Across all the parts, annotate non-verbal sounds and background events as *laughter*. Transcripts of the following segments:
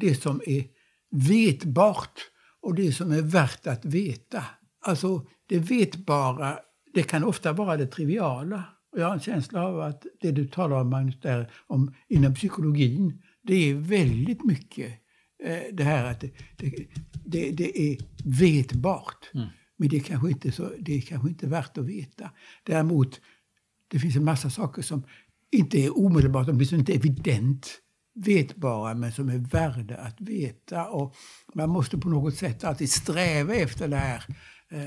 det som är vetbart och det som är värt att veta. Alltså det vetbara, det kan ofta vara det triviala. Och jag har en känsla av att det du talar om, Magnus, där, om inom psykologin, det är väldigt mycket eh, det här att det, det, det, det är vetbart. Mm. Men det är, kanske inte så, det är kanske inte värt att veta. Däremot, det finns en massa saker som inte är omedelbart, åtminstone inte evident vetbara, men som är värda att veta. Och man måste på något sätt alltid sträva efter det här, eh,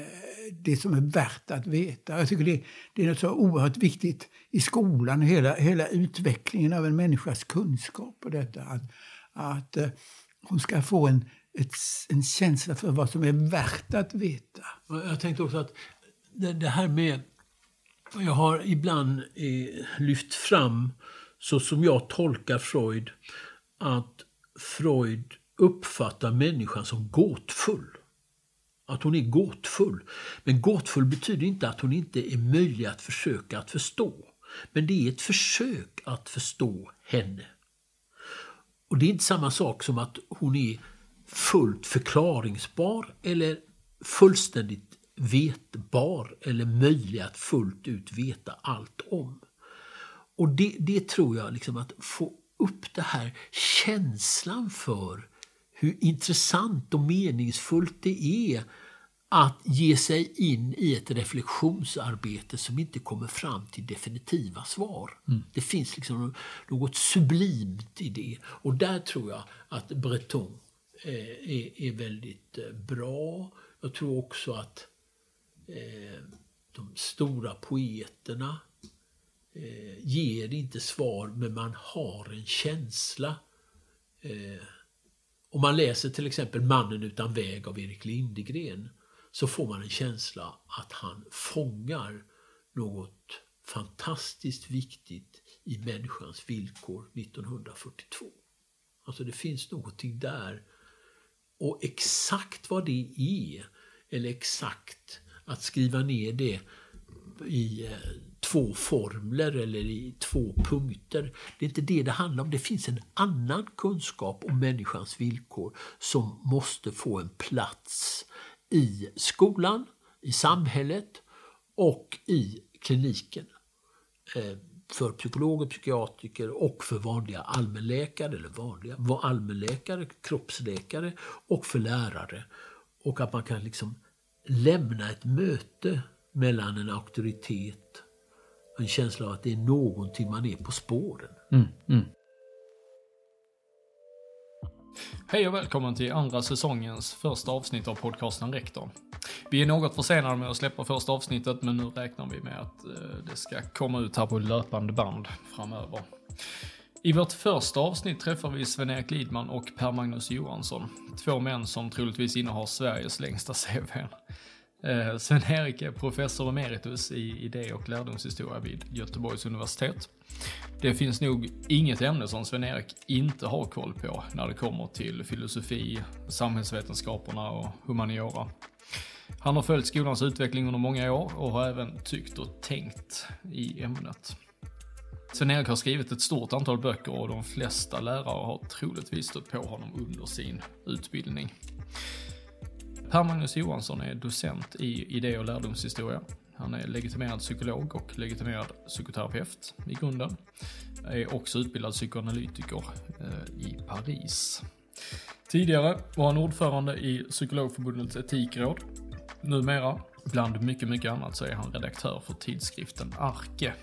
det som är värt att veta. Jag tycker det, det är något så oerhört viktigt i skolan, hela, hela utvecklingen av en människas kunskap och detta. Att, att eh, hon ska få en, ett, en känsla för vad som är värt att veta. Jag tänkte också att det, det här med... Jag har ibland eh, lyft fram, så som jag tolkar Freud, att Freud uppfattar människan som gåtfull. Att hon är gåtfull. Men gåtfull betyder inte att hon inte är möjlig att försöka att förstå. Men det är ett försök att förstå henne. Och det är inte samma sak som att hon är fullt förklaringsbar eller fullständigt vetbar eller möjlig att fullt ut veta allt om. Och det, det tror jag, liksom att få upp det här känslan för hur intressant och meningsfullt det är att ge sig in i ett reflektionsarbete som inte kommer fram till definitiva svar. Mm. Det finns liksom något sublimt i det. Och där tror jag att Breton eh, är, är, väldigt eh, bra. Jag tror också att eh, de stora poeterna eh, ger inte svar, men man har en känsla. Eh, om man läser till exempel Mannen utan väg av Erik Lindegren så får man en känsla att han fångar något fantastiskt viktigt i människans villkor 1942. Alltså det finns någonting där. Och exakt vad det är, eller exakt att skriva ner det i eh, två formler eller i två punkter. Det är inte det det handlar om. Det finns en annan kunskap om människans villkor som måste få en plats i skolan, i samhället och i kliniken. Eh, för psykologer, psykiatriker och för vanliga allmänläkare, eller vanliga allmänläkare, kroppsläkare och för lärare. Och att man kan liksom lämna ett möte mellan en auktoritet en känsla av att det är någonting man är på spåren. Mm, mm. Hej och välkommen till andra säsongens första avsnitt av podcasten Rektorn. Vi är något försenade med att släppa första avsnittet, men nu räknar vi med att eh, det ska komma ut här på löpande band framöver. I vårt första avsnitt träffar vi Sven-Erik Lidman och Per-Magnus Johansson. Två män som troligtvis innehar Sveriges längsta CV. Eh, Sven-Erik är professor emeritus i idé och lärdomshistoria vid Göteborgs universitet. Det finns nog inget ämne som Sven-Erik inte har koll på när det kommer till filosofi, samhällsvetenskaperna och humaniora. Han har följt skolans utveckling under många år och har även tyckt och tänkt i ämnet. Sven-Erik har skrivit ett stort antal böcker och de flesta lärare har troligtvis stött på honom under sin utbildning. Per-Magnus Johansson är docent i idé och lärdomshistoria. Han är legitimerad psykolog och legitimerad psykoterapeut i grunden. Är också utbildad psykoanalytiker eh, i Paris. Tidigare var han ordförande i Psykologförbundets etikråd. Numera, bland mycket, mycket annat, så är han redaktör för tidskriften Arke,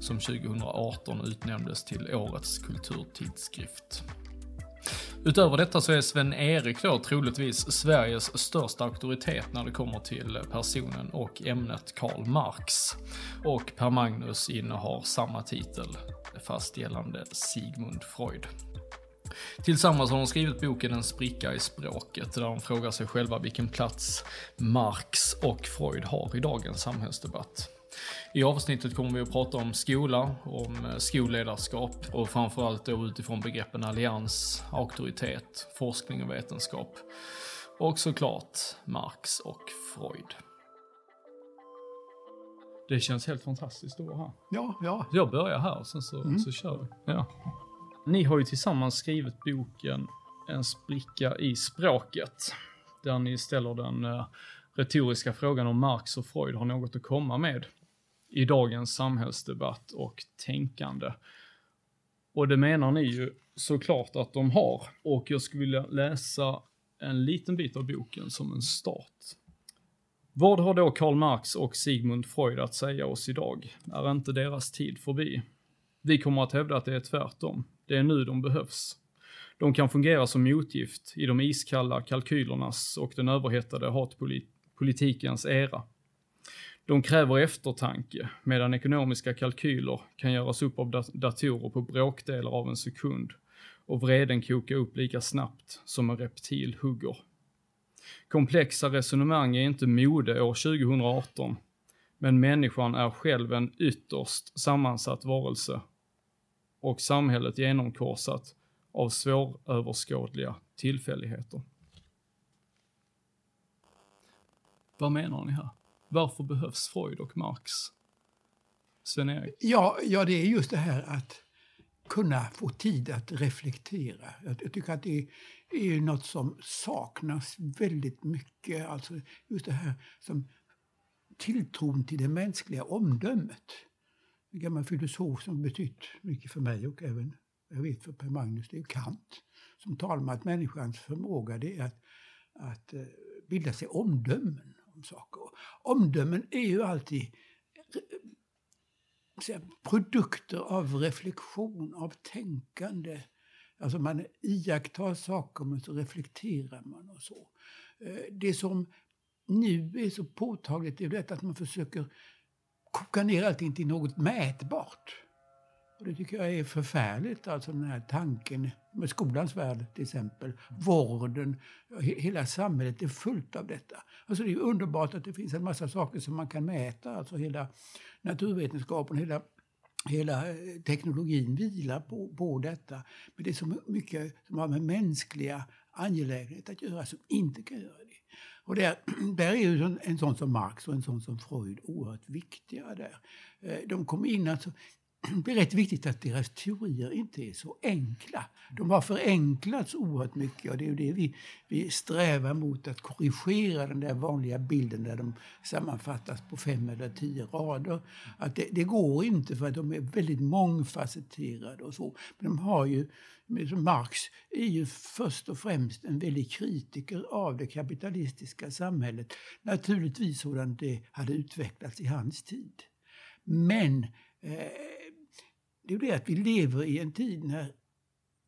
som 2018 utnämndes till årets kulturtidskrift. Utöver detta så är Sven-Erik då troligtvis Sveriges största auktoritet när det kommer till personen och ämnet Karl Marx. Och Per Magnus innehar samma titel, fast gällande Sigmund Freud. Tillsammans har de skrivit boken En spricka i språket, där de frågar sig själva vilken plats Marx och Freud har i dagens samhällsdebatt. I avsnittet kommer vi att prata om skola, om eh, skolledarskap och framförallt då utifrån begreppen allians, auktoritet, forskning och vetenskap. Och såklart Marx och Freud. Det känns helt fantastiskt att vara här. Ja, ja. Jag börjar här och sen så, mm. så kör vi. Ja. Ni har ju tillsammans skrivit boken en spricka i språket. Där ni ställer den uh, retoriska frågan om Marx och Freud har något att komma med i dagens samhällsdebatt och tänkande. Och det menar ni ju såklart att de har. Och jag skulle vilja läsa en liten bit av boken som en start. Vad har då Karl Marx och Sigmund Freud att säga oss idag? Är inte deras tid förbi? Vi kommer att hävda att det är tvärtom. Det är nu de behövs. De kan fungera som motgift i de iskalla kalkylernas och den överhettade hatpolitikens era. De kräver eftertanke, medan ekonomiska kalkyler kan göras upp av datorer på bråkdelar av en sekund och vreden koka upp lika snabbt som en reptil hugger. Komplexa resonemang är inte mode år 2018, men människan är själv en ytterst sammansatt varelse och samhället genomkorsat av svåröverskådliga tillfälligheter. Vad menar ni här? Varför behövs Freud och Marx? Sven-Erik? Ja, ja, det är just det här att kunna få tid att reflektera. Jag tycker att det är något som saknas väldigt mycket. Alltså just det här som tilltron till det mänskliga omdömet. En gammal filosof som betytt mycket för mig och även jag vet för Per Magnus, det är Kant som talar om att människans förmåga det är att, att eh, bilda sig omdömen om saker. Omdömen är ju alltid eh, säga, produkter av reflektion, av tänkande. Alltså man iakttar saker men så reflekterar man och så. Eh, det som nu är så påtagligt är detta att man försöker koka ner allting till något mätbart. Och det tycker jag är förfärligt, alltså den här tanken med skolans värld till exempel. Vården, hela samhället är fullt av detta. Alltså det är underbart att det finns en massa saker som man kan mäta, alltså hela naturvetenskapen, hela Hela eh, teknologin vilar på, på detta. Men det är så mycket som har med mänskliga angelägenheter att göra som inte kan göra det. Och där, *clears throat* där är ju en sån som Marx och en sån som Freud oerhört viktiga. där. Eh, de kom in alltså det är rätt viktigt att deras teorier inte är så enkla. De har förenklats oerhört mycket och det är det vi, vi strävar mot att korrigera den där vanliga bilden där de sammanfattas på fem eller tio rader. Att det, det går inte för att de är väldigt mångfacetterade och så. Men de har ju, liksom Marx är ju först och främst en väldig kritiker av det kapitalistiska samhället. Naturligtvis sådant det hade utvecklats i hans tid. Men eh, det är det att vi lever i en tid när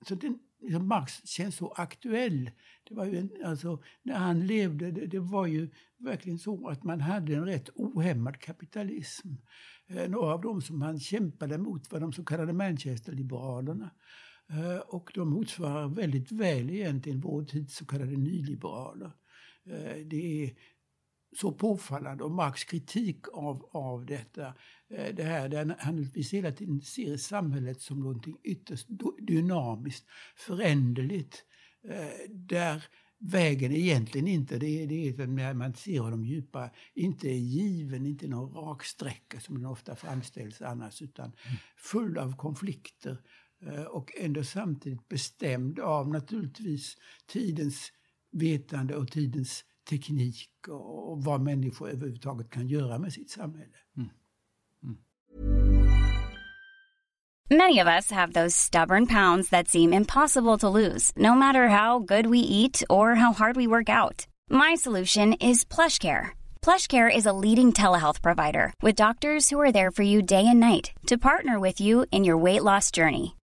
så den, liksom Marx känns så aktuell. Det var ju en, alltså, när han levde, det, det, var ju verkligen så att man hade en rätt ohämmad kapitalism. Eh, några av dem som han kämpade mot var de så kallade Manchesterliberalerna. Eh, och de motsvarar väldigt väl egentligen vår tids så kallade nyliberaler. Eh, det är så påfallande och Marx kritik av, av detta. Eh, det här där han hela tiden ser samhället som något ytterst dynamiskt, föränderligt. Eh, där vägen egentligen inte, det är, det är när man ser honom djupa, inte är given, inte någon rak sträcka som den ofta framställs annars, utan mm. full av konflikter eh, och ändå samtidigt bestämd av naturligtvis tidens vetande och tidens teknik och vad människor överhuvudtaget kan göra med sitt samhälle. Mm. Mm. Many of us have those stubborn pounds that seem impossible to lose, no matter how good we eat or how hard we work out. My solution is PlushCare. PlushCare is a leading telehealth provider with doctors who are there for you day and night to partner with you in your weight loss journey.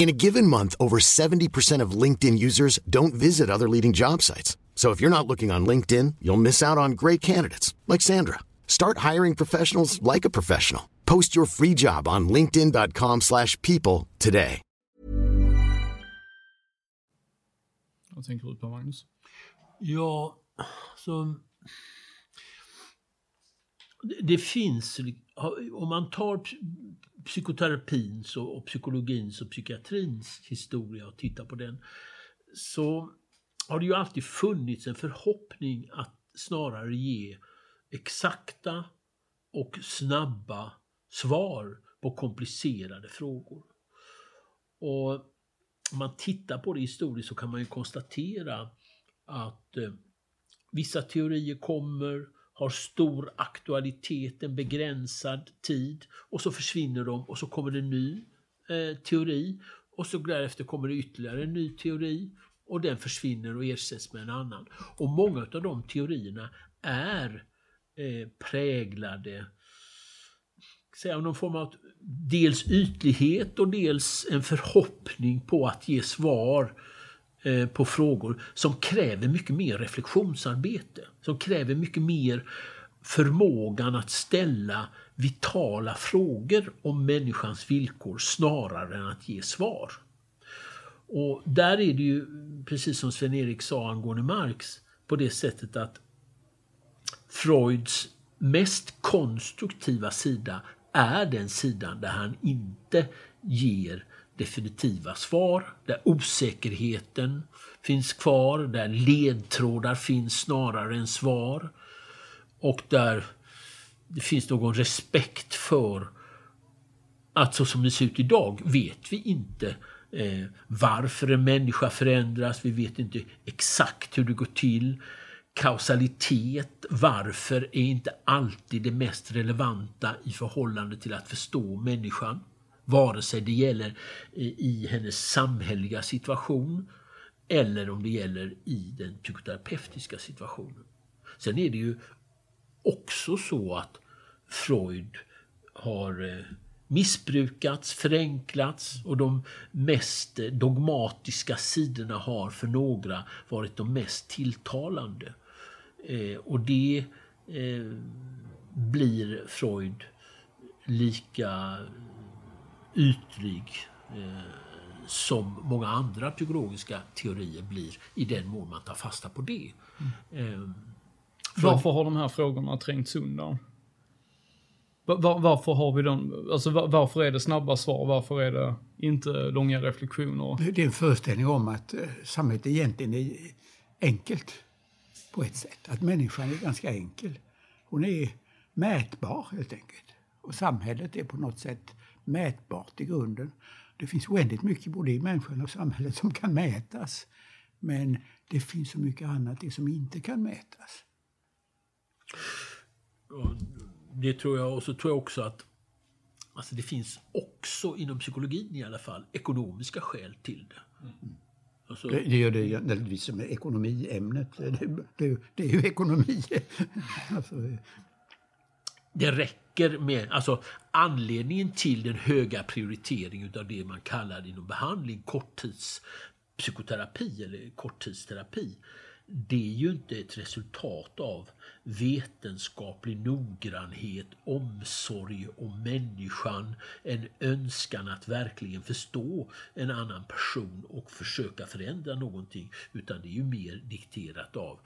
In a given month, over 70% of LinkedIn users don't visit other leading job sites. So if you're not looking on LinkedIn, you'll miss out on great candidates like Sandra. Start hiring professionals like a professional. Post your free job on linkedin.com/people today. Vad tänker du på Magnus? Ja, så... Det, det finns, om man tar psykoterapins och, och psykologins och psykiatrins historia och tittar på den så har det ju alltid funnits en förhoppning att snarare ge exakta och snabba svar på komplicerade frågor. Och om man tittar på det historiskt så kan man ju konstatera att eh, vissa teorier kommer, har stor aktualitet, en begränsad tid och så försvinner de och så kommer det en ny eh, teori och så därefter kommer det ytterligare en ny teori och den försvinner och ersätts med en annan. Och många av de teorierna är eh, präglade säga, någon form av dels ytlighet och dels en förhoppning på att ge svar eh, Eh, på frågor som kräver mycket mer reflektionsarbete. Som kräver mycket mer förmågan att ställa vitala frågor om människans villkor snarare än att ge svar. Och där är det ju, precis som Sven-Erik sa angående Marx, på det sättet att Freuds mest konstruktiva sida är den sidan där han inte ger definitiva svar, där osäkerheten finns kvar, där ledtrådar finns snarare än svar och där det finns någon respekt för att så som det ser ut idag vet vi inte eh, varför en människa förändras, vi vet inte exakt hur det går till kausalitet, varför är inte alltid det mest relevanta i förhållande till att förstå människan. Vare sig det gäller i hennes samhälleliga situation eller om det gäller i den psykoterapeutiska situationen. Sen är det ju också så att Freud har eh, missbrukats, förenklats och de mest dogmatiska sidorna har för några varit de mest tilltalande. Eh, och det eh, blir Freud lika ytlig eh, som många andra psykologiska teorier blir i den mån man tar fasta på det. Mm. Varför har de här frågorna trängts undan? Var, varför har vi dem, alltså var, varför är det snabba svar, varför är det inte långa reflektioner? Det är en föreställning om att samhället egentligen är enkelt på ett sätt. Att människan är ganska enkel. Hon är mätbar helt enkelt. Och samhället är på något sätt mätbart i grunden. Det finns oändligt mycket både i människan och samhället som kan mätas. Men det finns så mycket annat det som inte kan mätas. Det tror jag. Och så tror jag också att alltså det finns också inom psykologin i alla fall ekonomiska skäl till det. Mm. Alltså, det, det gör det naturligtvis med ekonomiämnet. Det, det, det är ju ekonomi. *laughs* alltså, det räcker med, alltså anledningen till den höga prioriteringen av det man kallar inom behandling korttidspsykoterapi eller korttidsterapi det är ju inte ett resultat av vetenskaplig noggrannhet, omsorg om människan, en önskan att verkligen förstå en annan person och försöka förändra någonting, utan det är ju mer dikterat av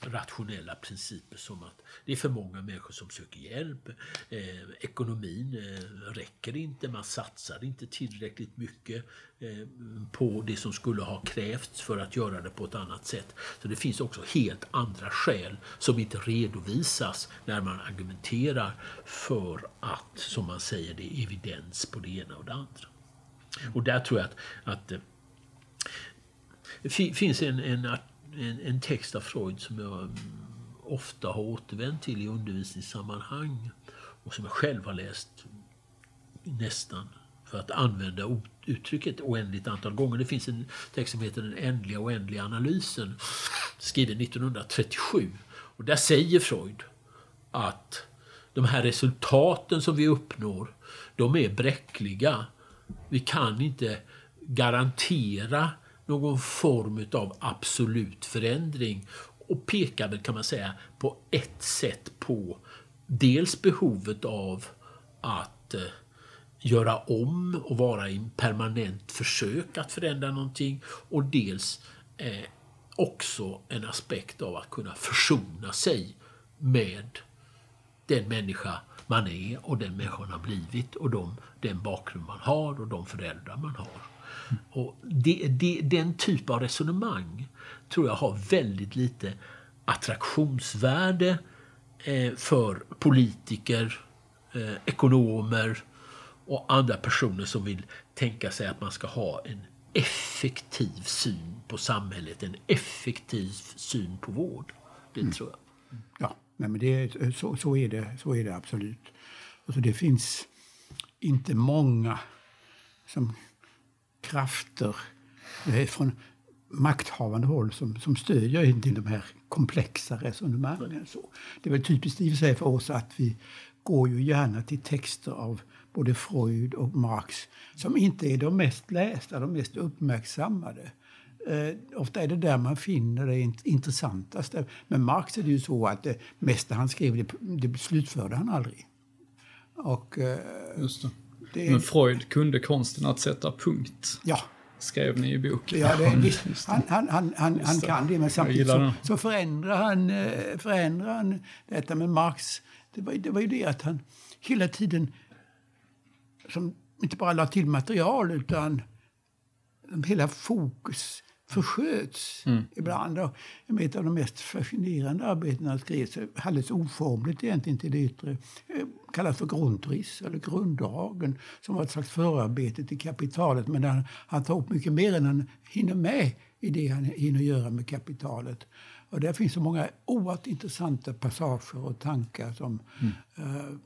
rationella principer som att det är för många människor som söker hjälp. Eh, ekonomin eh, räcker inte, man satsar inte tillräckligt mycket eh, på det som skulle ha krävts för att göra det på ett annat sätt. Så det finns också helt andra skäl som inte redovisas när man argumenterar för att, som man säger, det är evidens på det ena och det andra. Och där tror jag att, att eh, det finns en, en en, en text av Freud som jag mm, ofta har återvänt till i undervisningssammanhang och som jag själv har läst nästan för att använda uttrycket oändligt antal gånger. Det finns en text som heter Den ändliga oändliga analysen skriven 1937. Och där säger Freud att de här resultaten som vi uppnår, de är bräckliga. Vi kan inte garantera någon form av absolut förändring och pekar väl kan man säga på ett sätt på dels behovet av att eh, göra om och vara i permanent försök att förändra någonting och dels eh, också en aspekt av att kunna försona sig med den människa man är och den människan har blivit och de, den bakgrund man har och de föräldrar man har. Och det, det, den typ av resonemang tror jag har väldigt lite attraktionsvärde eh, för politiker, eh, ekonomer och andra personer som vill tänka sig att man ska ha en effektiv syn på samhället, en effektiv syn på vård. Det mm. tror jag. Ja, nej men det, så, så, är det, så är det absolut. Alltså det finns inte många som krafter eh, från makthavande håll som, som stödjer inte de här komplexa resonemangen. Så det är väl typiskt i och för sig för oss att vi går ju gärna till texter av både Freud och Marx som inte är de mest lästa, de mest uppmärksammade. Eh, ofta är det där man finner det intressantaste. Men Marx är det ju så att det mesta han skrev, det, det slutförde han aldrig. Och, eh, Just det. det. Men Freud kunde konsten att sätta punkt. Ja. Skrev ni i boken. Ja, det, visst, han, han, han, han, han kan det, men samtidigt så, så förändrar, han, eh, förändrar han detta med Marx. Det var, det var ju det att han hela tiden som inte bara lade till material utan hela fokus försköts mm. ibland. Och ett av de mest fascinerande arbetena skrevs alldeles oformligt egentligen till det yttre. Eh, kallas för grundriss eller grunddragen som var ett slags förarbete till kapitalet. Men han, han tar upp mycket mer än han hinner med i det han hinner göra med kapitalet. Och där finns så många oerhört intressanta passager och tankar som mm. uh,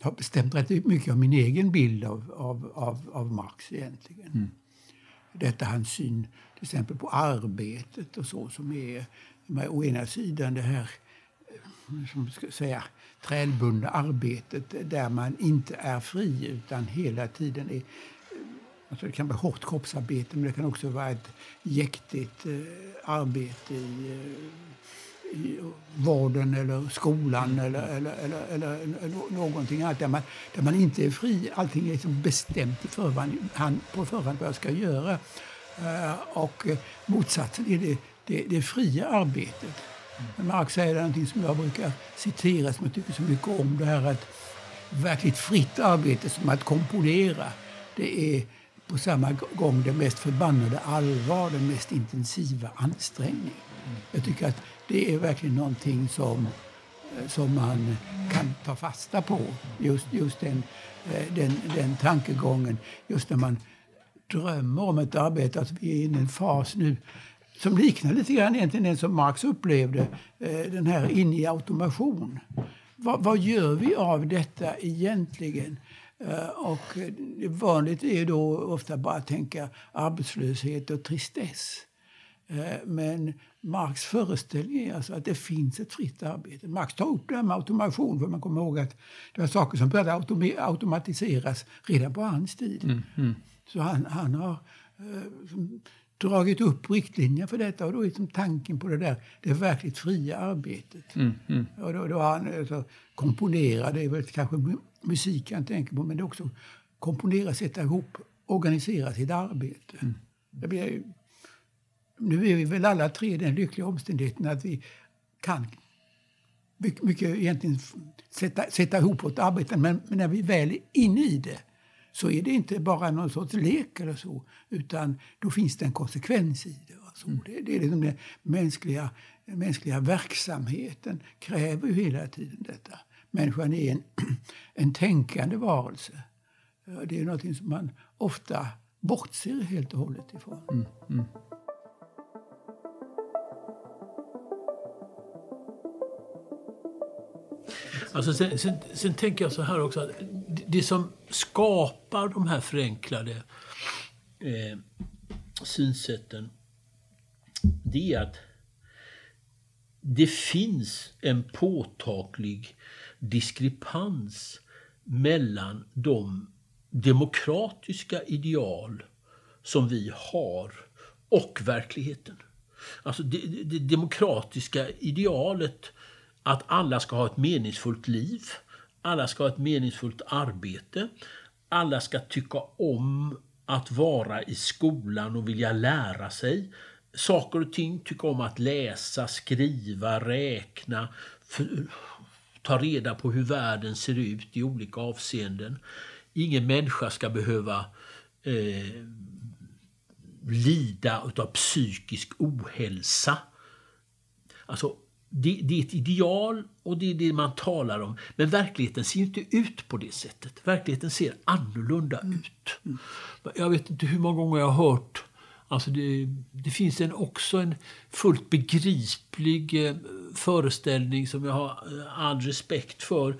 har bestämt rätt mycket av min egen bild av, av, av, av Marx egentligen. Mm. Detta hans syn till exempel på arbetet och så som är med, å ena sidan det här eh, som ska säga, trälbundna arbetet där man inte är fri utan hela tiden är eh, Alltså det kan vara hårt kroppsarbete men det kan också vara ett jäktigt eh, arbete i, eh, i vården eller skolan eller, eller, eller, eller, någonting annat där man, där man inte är fri. Allting är liksom bestämt i förhand, på förhand vad jag ska göra. Uh, och motsatsen är det, det, det fria arbetet. Mm. Marx säger någonting som jag brukar citera som jag tycker så mycket om. Det här att verkligt fritt arbete som att komponera. Det är på samma gång det mest förbannade allvar, den mest intensiva ansträngning. Jag tycker att det är verkligen någonting som, som man kan ta fasta på. Just, just den, eh, den, den tankegången. Just när man drömmer om ett arbete. Alltså vi är inne i en fas nu som liknar lite grann egentligen den som Marx upplevde. Eh, den här inne i automation. Vad, vad gör vi av detta egentligen? Eh, och vanligt är då ofta bara att tänka arbetslöshet och tristess. Men Marx föreställning är alltså att det finns ett fritt arbete. Marx tar upp det här med automation, för man kommer ihåg att det var saker som började automatiseras redan på hans tid. Mm, mm. Så han, han har eh, dragit upp riktlinjer för detta och då är liksom tanken på det där, det verkligt fria arbetet. Mm, mm. Och då, då har han alltså, komponerat, det är väl kanske musik han tänker på, men det är också komponera, sätta ihop, organisera sitt arbete. Mm. Det blir, nu är vi väl alla tre i den lyckliga omständigheten att vi kan mycket, egentligen sätta, sätta ihop vårt arbete, men, men när vi väl är inne i det så är det inte bara någon sorts lek eller så, utan då finns det en konsekvens i det. Så mm. det, det är liksom den mänskliga, mänskliga verksamheten kräver ju hela tiden detta. Människan är en, *clears throat* en tänkande varelse. Det är något som man ofta bortser helt och hållet ifrån. Mm, mm. Alltså sen, sen, sen, tänker jag så här också att det som skapar de här förenklade eh, synsätten det är att det finns en påtaglig diskrepans mellan de demokratiska ideal som vi har och verkligheten. Alltså det, det, demokratiska idealet att alla ska ha ett meningsfullt liv, alla ska ha ett meningsfullt arbete, alla ska tycka om att vara i skolan och vilja lära sig saker och ting, tycka om att läsa, skriva, räkna, för, ta reda på hur världen ser ut i olika avseenden. Ingen människa ska behöva eh, lida av psykisk ohälsa. Alltså, det, det, är ett ideal och det är det man talar om. Men verkligheten ser inte ut på det sättet. Verkligheten ser annorlunda ut. Jag vet inte hur många gånger jag har hört Alltså det, det finns en, också en fullt begriplig eh, föreställning som jag har eh, all respekt för.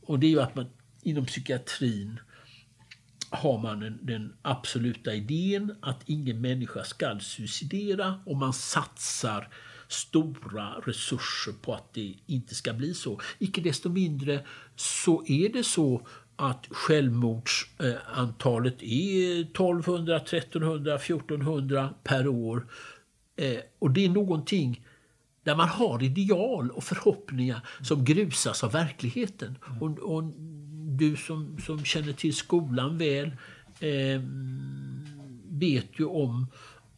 Och det är ju att man inom psykiatrin har man en, den absoluta idén att ingen människa ska suicidera och man satsar stora resurser på att det inte ska bli så. Icke desto mindre så är det så att självmordsantalet är 1200, 1300, 1400 per år. Eh, och det är någonting där man har ideal och förhoppningar som grusas av verkligheten. Och, och du som, som känner till skolan väl eh, vet ju om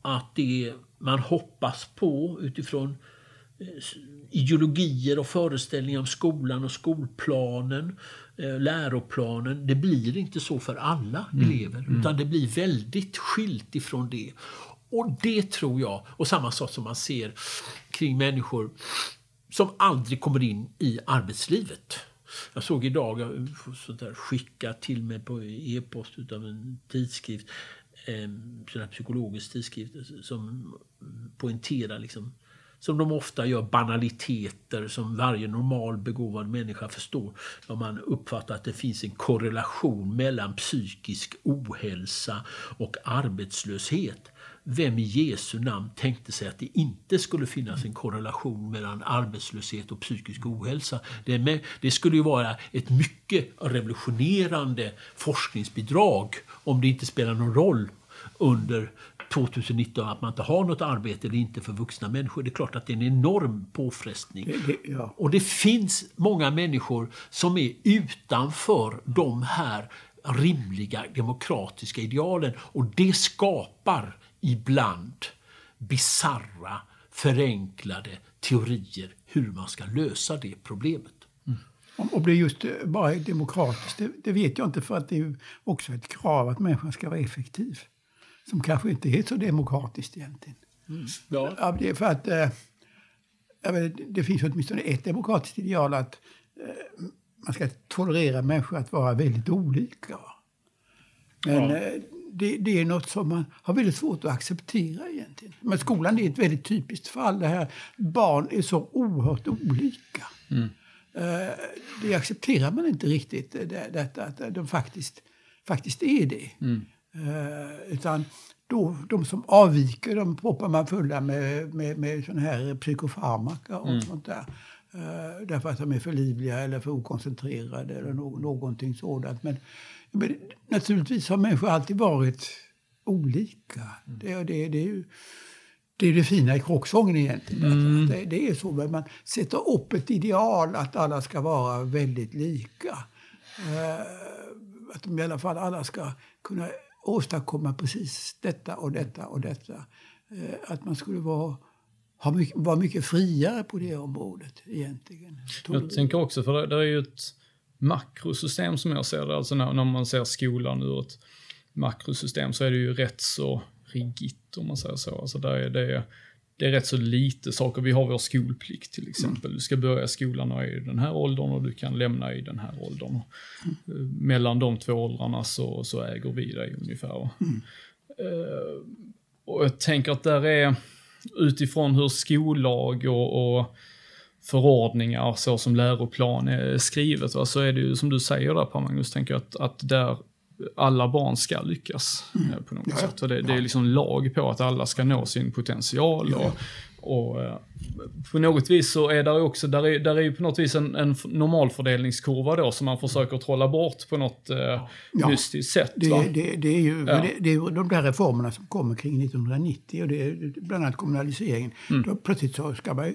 att det man hoppas på utifrån eh, ideologier och föreställningar om skolan och skolplanen, eh, läroplanen. Det blir inte så för alla mm. elever, mm. utan det blir väldigt skilt ifrån det. Och det tror jag, och samma sak som man ser kring människor som aldrig kommer in i arbetslivet. Jag såg idag, jag sånt där skickat till mig på e-post utav en tidskrift, eh, psykologisk tidskrift som poängterar liksom som de ofta gör, banaliteter som varje normal begåvad människa förstår. Om man uppfattar att det finns en korrelation mellan psykisk ohälsa och arbetslöshet. Vem i Jesu namn tänkte sig att det inte skulle finnas en korrelation mellan arbetslöshet och psykisk ohälsa? Det, det skulle ju vara ett mycket revolutionerande forskningsbidrag om det inte spelar någon roll under 2019 att man inte har något arbete eller inte för vuxna människor. Det är klart att det är en enorm påfrestning. Det, det, ja. Och det finns många människor som är utanför de här rimliga demokratiska idealen. Och det skapar ibland bizarra, förenklade teorier hur man ska lösa det problemet. Mm. Om det just eh, bara är demokratiskt, det, det, vet jag inte för att det är också ett krav att människan ska vara effektiv som kanske inte är så demokratiskt egentligen. Mm. Ja. Ja, det är för att eh, vet, det finns åtminstone ett demokratiskt ideal att eh, man ska tolerera människor att vara väldigt olika. Men ja. Eh, det, det, är något som man har väldigt svårt att acceptera egentligen. Men skolan är ett väldigt typiskt fall. Det här barn är så oerhört olika. Mm. Eh, det accepterar man inte riktigt, det, detta att de faktiskt, faktiskt är det. Mm. Eh, utan då, de som avviker de proppar man fulla med, med, med sån här psykofarmaka och mm. sånt där. Därför att de är för livliga eller för okoncentrerade eller no någonting sådant. Men, men naturligtvis har människor alltid varit olika. Mm. Det, det, det, är ju, det är det fina i kråksången egentligen. Mm. Det, det, är så, man sätter upp ett ideal att alla ska vara väldigt lika. Uh, att de i alla fall alla ska kunna åstadkomma precis detta och detta och detta. Eh, att man skulle vara, ha mycket, vara mycket friare på det området egentligen. Jag tänker också, för det, det är ju ett makrosystem som jag ser det, alltså när, när man ser skolan ur ett makrosystem så är det ju rätt så rigitt om man säger så. Alltså där är det det är rätt så lite saker. Vi har vår skolplikt till exempel. Mm. Du ska börja skolan i den här åldern och du kan lämna i den här åldern. Mm. Mellan de två åldrarna så, så äger vi dig ungefär. Mm. Uh, och jag tänker att där är utifrån hur skollag och, och förordningar så som läroplan är skrivet, va, så är det ju som du säger där Per Magnus, tänker jag att, att där alla barn ska lyckas mm. Eh, på något ja, sätt. Och det, det, är liksom lag på att alla ska nå sin potential. Och, och eh, på något vis så är där också, där är, där är ju på något vis en, en normalfördelningskurva då som man försöker trolla bort på något eh, ja, mystiskt sätt. Det, det, det, är ju ja. det, det, är de där reformerna som kommer kring 1990 och det är bland annat kommunaliseringen. Mm. Då plötsligt så ska man,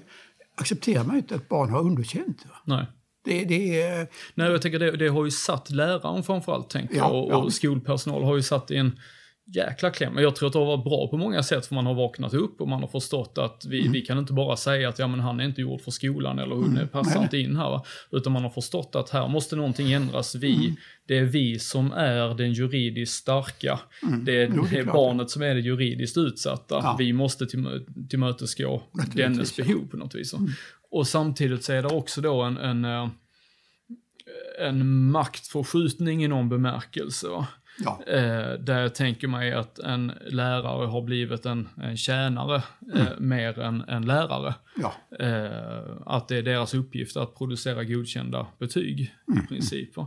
accepterar man inte att barn har underkänt. Nej. Det, det är... Nej, jag tänker det, det har ju satt läraren framförallt, tänker ja, jag, och, ja. och skolpersonal har ju satt i en jäkla kläm. Men jag tror att det har varit bra på många sätt för man har vaknat upp och man har förstått att vi, vi kan inte bara säga att ja men han är inte gjord för skolan eller hon mm. passar inte in här. Va? Utan man har förstått att här måste någonting ändras. Vi, mm. Det är vi som är den juridiskt starka. Mm. Det är, jo, det är barnet som är det juridiskt utsatta. Ja. Vi måste till, tillmötesgå dennes behov på något vis. Mm. Och samtidigt så är det också då en, en, eh, en maktförskjutning i någon bemärkelse. Va? Ja. Eh, där jag tänker mig att en lärare har blivit en, en tjänare eh, mm. eh, mer än en lärare. Ja. Eh, att det är deras uppgift att producera godkända betyg mm. i princip. Eh,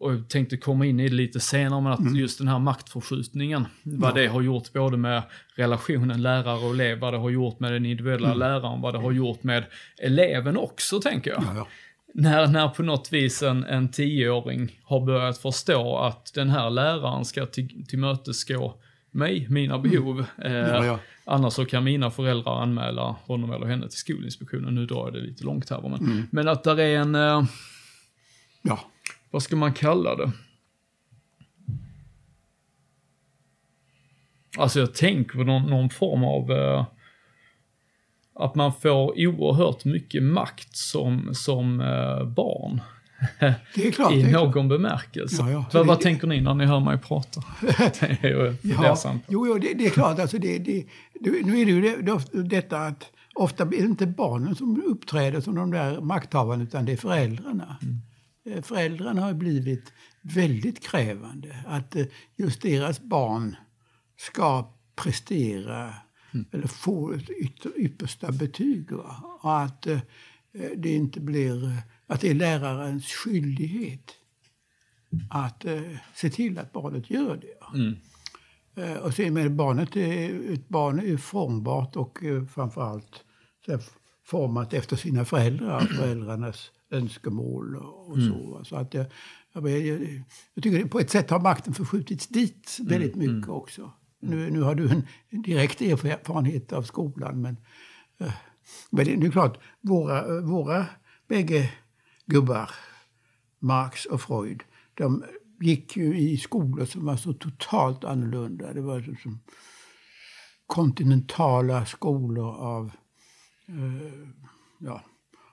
och jag tänkte komma in i det lite senare, men att mm. just den här maktförskjutningen, vad det har gjort både med relationen lärare och elev, vad det har gjort med den individuella mm. läraren, vad det har gjort med eleven också, tänker jag. Ja, när, när på något vis en, en tioåring har börjat förstå att den här läraren ska till, tillmötesgå mig, mina mm. behov. Eh, ja, ja. Annars så kan mina föräldrar anmäla honom eller henne till Skolinspektionen. Nu drar jag det lite långt här. Men, mm. men att där är en... Eh, ja. Vad ska man kalla det? Alltså jag tänker på någon, någon form av... Eh, att man får oerhört mycket makt som, som uh, barn. *laughs* Det är klart. I någon bemärkelse. Ja, ja. Vad, det, vad tänker ni när ni hör mig prata? *laughs* det är ju ja, jo, jo det, det, är klart. Alltså det, det, nu är det ju det, detta att ofta är det inte barnen som uppträder som de där makthavarna utan det är föräldrarna. Mm. Eh, föräldrarna har blivit väldigt krävande. Att eh, just deras barn ska prestera mm. eller få ett yppersta betyg. Va? Och att eh, det inte blir, att det är lärarens skyldighet att eh, se till att barnet gör det. Mm. Eh, och sen med barnet, är, ett barn är formbart och eh, framförallt så format efter sina föräldrar, *clears throat* föräldrarnas önskemål och, och så. Mm. så att jag, jag, jag, jag tycker på ett sätt har makten förskjutits dit väldigt mm. mycket mm. också. Nu, nu har du en direkt erfarenhet av skolan, men, eh, men det är klart, våra, våra bägge gubbar, Marx och Freud, de gick ju i skolor som var så totalt annorlunda. Det var som kontinentala skolor av eh, ja,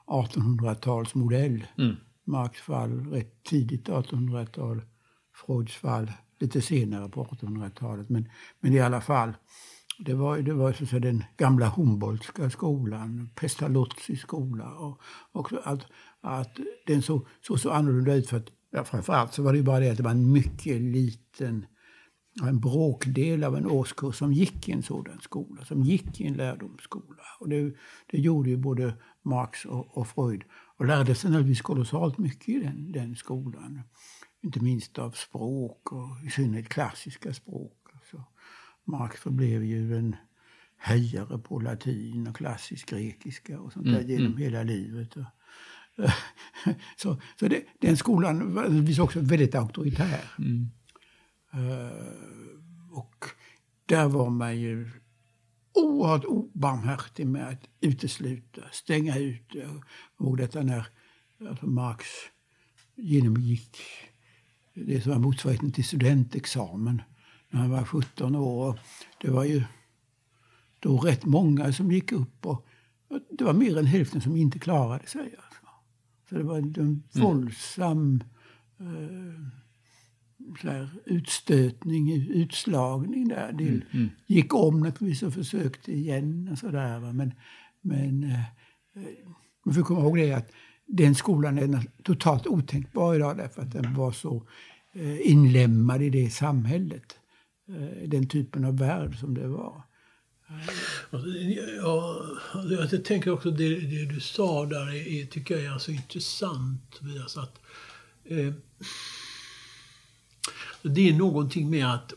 1800-talsmodell. Mm. Marx fall rätt tidigt 1800-tal, Freuds fall lite senare på 1800-talet. Men, men i alla fall, det var, det var så att säga, den gamla Humboldtska skolan, Pestalozzi skola. Och, och att, att den såg så, så annorlunda ut. För att, ja, framförallt så var det bara det att det var en mycket liten en bråkdel av en årskurs som gick i en sådan skola, som gick i en lärdomsskola. Och det, det gjorde ju både Marx och, och Freud och lärde sig naturligtvis kolossalt mycket i den, den skolan inte minst av språk och i synnerhet klassiska språk. Så Marx förblev ju en höjare på latin och klassisk grekiska och sånt där mm, genom mm. hela livet. *laughs* så så det, den skolan var också väldigt auktoritär. Mm. Uh, och där var man ju oerhört obarmhärtig med att utesluta, stänga ute. Jag ihåg detta när alltså Marx genomgick det som var motsvarigheten till studentexamen när han var 17 år. Det var ju då rätt många som gick upp och det var mer än hälften som inte klarade sig. Alltså. Så det var en våldsam mm. eh, så här, utstötning, utslagning där. Det mm, mm. gick om naturligtvis och försökte igen och sådär. Men, men eh, man får komma ihåg det att den skolan är totalt otänkbar idag därför att den var så eh, inlemmad inlämnad i det samhället. Eh, den typen av värld som det var. Ja, jag tänker också det, det du sa där är, tycker jag är alltså intressant. Att, eh, det är någonting med att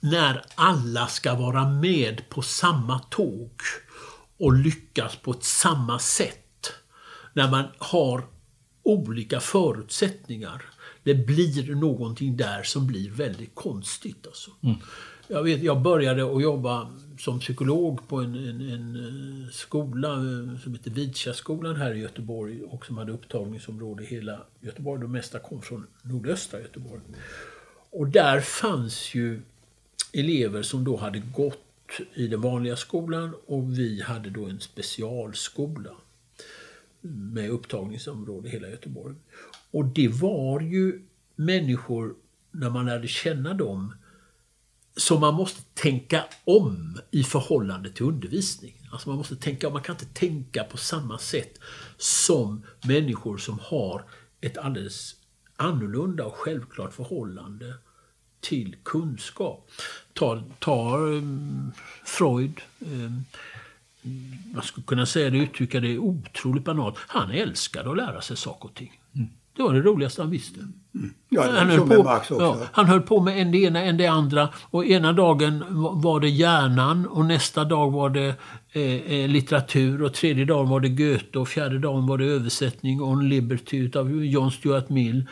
när alla ska vara med på samma tåg och lyckas på ett samma sätt när man har olika förutsättningar. Det blir någonting där som blir väldigt konstigt. Alltså. Mm. Jag, vet, jag började att jobba som psykolog på en, en, en eh, skola eh, som heter Vidkärrskolan här i Göteborg och som hade upptagningsområde i hela Göteborg. De mesta kom från nordöstra Göteborg. Och där fanns ju elever som då hade gått i den vanliga skolan och vi hade då en specialskola med upptagningsområde i hela Göteborg. Och det var ju människor, när man lärde känna dem, som man måste tänka om i förhållande till undervisning. Alltså man måste tänka om, man kan inte tänka på samma sätt som människor som har ett alldeles annorlunda och självklart förhållande till kunskap. Ta, ta um, Freud. Eh, man skulle kunna säga det, uttrycka det otroligt banalt. Han älskade att lära sig saker och ting. Mm. Det var det roligaste han visste. Mm. Ja, han, höll på, ja, han höll på med en det ena, en det andra. Och ena dagen var det hjärnan och nästa dag var det Eh, eh, litteratur och tredje dagen var det Goethe och fjärde dagen var det översättning On Liberty av John Stuart Mill.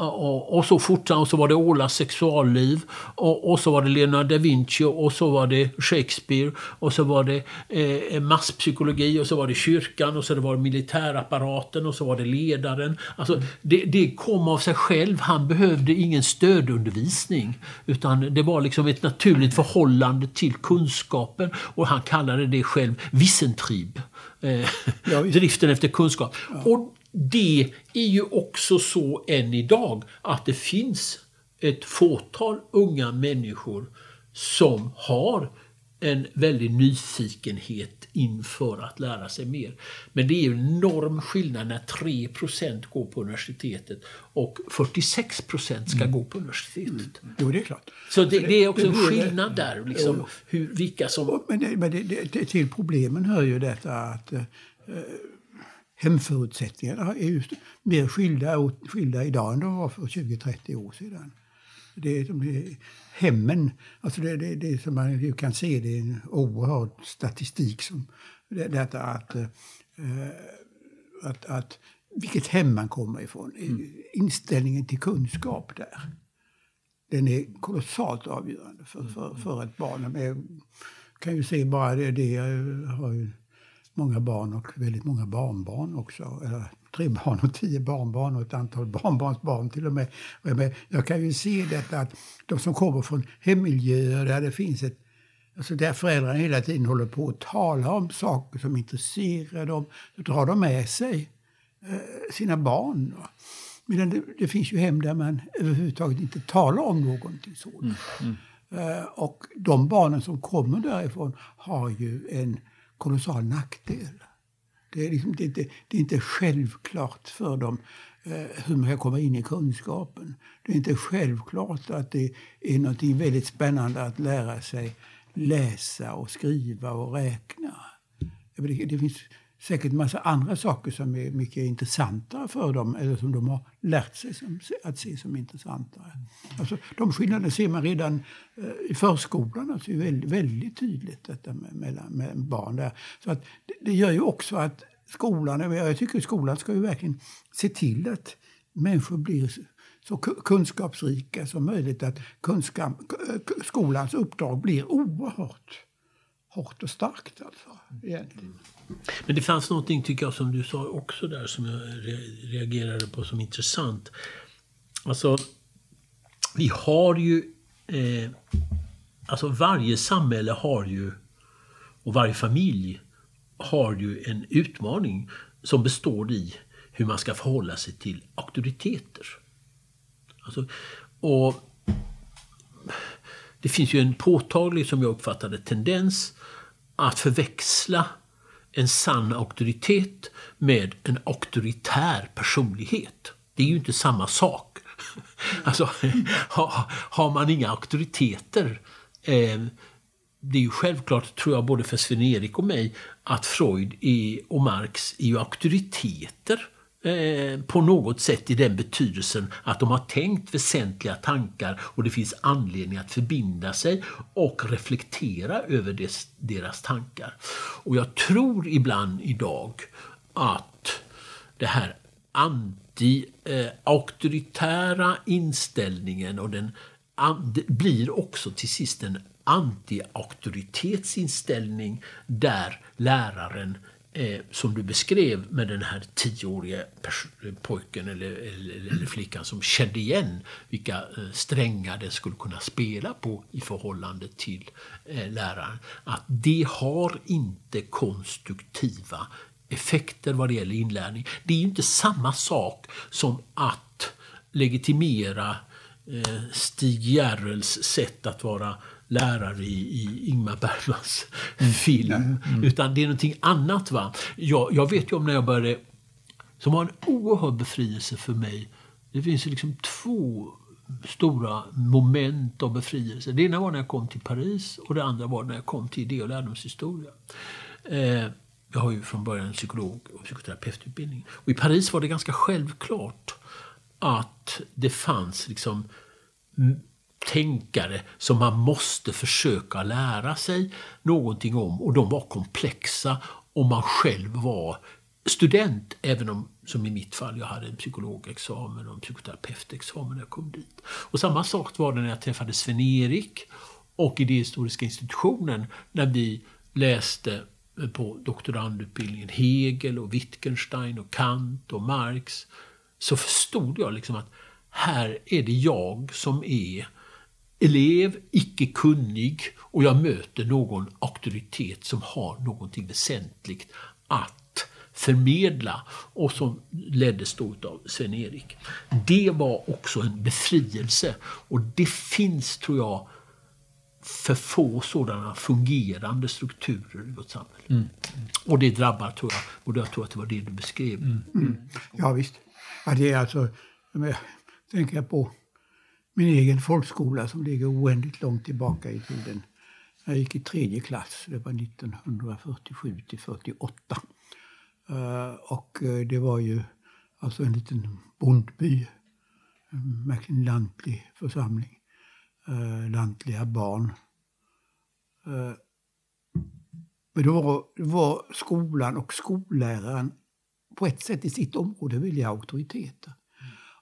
Och, och så fortsatte och så var det Ålas sexualliv och, och, så var det Leonardo da Vinci och så var det Shakespeare och så var det eh, eh, masspsykologi och så var det kyrkan och så var det militärapparaten och så var det ledaren. Alltså, det, det kom av sig själv. Han behövde ingen stödundervisning utan det var liksom ett naturligt förhållande till kunskapen och han kallade det själv Wissentrieb. Eh, ja, driften efter kunskap. Ja. Och det är ju också så än idag att det finns ett fåtal unga människor som har en väldig nyfikenhet inför att lära sig mer. Men det är ju en enorm skillnad när 3% går på universitetet och 46% ska mm. gå på universitetet. Mm. Jo, det är klart. Så det, det är också en skillnad där, liksom, hur, vilka som... Men, det, men det, till problemen hör ju detta att eh, hemförutsättningarna är just mer skilda, skilda idag än de var för 20-30 år sedan. Det är, de, hemmen, alltså det, det, det som man kan se, det är en oerhörd statistik som detta att, äh, att, att vilket hem man kommer ifrån, mm. inställningen till kunskap där. Den är kolossalt avgörande för, för, för ett barn. Jag kan ju se bara det, det jag har ju många barn och väldigt många barnbarn också. Eller tre barn och tio barnbarn och ett antal barnbarnsbarn till och med. Jag kan ju se detta att de som kommer från hemmiljöer där det finns ett Alltså där föräldrarna hela tiden håller på att tala om saker som intresserar dem, så drar de med sig eh, sina barn. Medan det, det, finns ju hem där man överhuvudtaget inte talar om någonting sådant. Mm, mm. Och de barnen som kommer därifrån har ju en kolossal nackdel. Det är, liksom, det, det, inte, det är inte självklart för dem eh, hur man ska komma in i kunskapen. Det är inte självklart att det är något väldigt spännande att lära sig läsa och skriva och räkna. Det, det finns säkert massa andra saker som är mycket intressantare för dem eller som de har lärt sig som, att se som intressantare. Alltså, de skillnaderna ser man redan eh, i förskolan. Alltså, väldigt, väldigt tydligt detta med, med, med barn där. Så att, det, det, gör ju också att skolan, jag tycker skolan ska ju verkligen se till att människor blir så kunskapsrika som möjligt. Att kunskap, eh, skolans uppdrag blir oerhört hårt och starkt. Alltså, egentligen. Mm. Men det fanns någonting, tycker jag, som du sa också där som jag reagerade på som intressant. Alltså, vi har ju... Eh, alltså varje samhälle har ju, och varje familj har ju en utmaning som består i hur man ska förhålla sig till auktoriteter. Alltså, och det finns ju en påtaglig, som jag uppfattade tendens att förväxla en sann auktoritet med en auktoritär personlighet. Det är ju inte samma sak. *laughs* Alltså, *laughs* har man inga auktoriteter eh, det är ju självklart, tror jag, både för Sven-Erik och mig att Freud och Marx är ju auktoriteter Eh, på något sätt i den betydelsen att de har tänkt väsentliga tankar och det finns anledning att förbinda sig och reflektera över des, deras tankar. Och jag tror ibland idag att det här anti-auktoritära eh, inställningen och den blir också till sist en anti-auktoritetsinställning där läraren eh, som du beskrev med den här tioåriga pojken eller, eller, eller, flickan som kände igen vilka eh, strängar den skulle kunna spela på i förhållande till eh, läraren. Att det har inte konstruktiva effekter vad det gäller inlärning. Det är ju inte samma sak som att legitimera eh, Stig Järrels sätt att vara lärare i, i Ingmar Bergmans mm. film. Mm. Utan det är någonting annat. va. Jag, jag vet ju om när jag började, som var en oerhörd befrielse för mig. Det finns ju liksom två stora moment av befrielse. Det ena var när jag kom till Paris och det andra var när jag kom till idé och lärdomshistoria. Eh, jag har ju från början psykolog och psykoterapeututbildning. Och I Paris var det ganska självklart att det fanns liksom tänkare som man måste försöka lära sig någonting om. Och de var komplexa om man själv var student, även om som i mitt fall, jag hade en psykologexamen och en psykoterapeutexamen när jag kom dit. Och samma sak var det när jag träffade Sven-Erik och Idéhistoriska institutionen när vi läste på doktorandutbildningen Hegel och Wittgenstein och Kant och Marx. Så förstod jag liksom att här är det jag som är elev, icke kunnig och jag möter någon auktoritet som har någonting väsentligt att förmedla och som leddes då av Sven-Erik. Det var också en befrielse och det finns, tror jag, för få sådana fungerande strukturer i vårt samhälle. Mm. Och det drabbar, tror jag, och jag tror att det var det du beskrev. Mm. Mm. Ja, visst. Ja, det är alltså, jag tänker på min egen folkskola som ligger oändligt långt tillbaka i tiden. Jag gick i tredje klass, det var 1947 till 48. Eh, och eh, det var ju alltså en liten bondby, en verkligen lantlig församling. Eh, lantliga barn. men då var, var skolan och skolläraren på ett sätt i sitt område väldiga auktoriteter.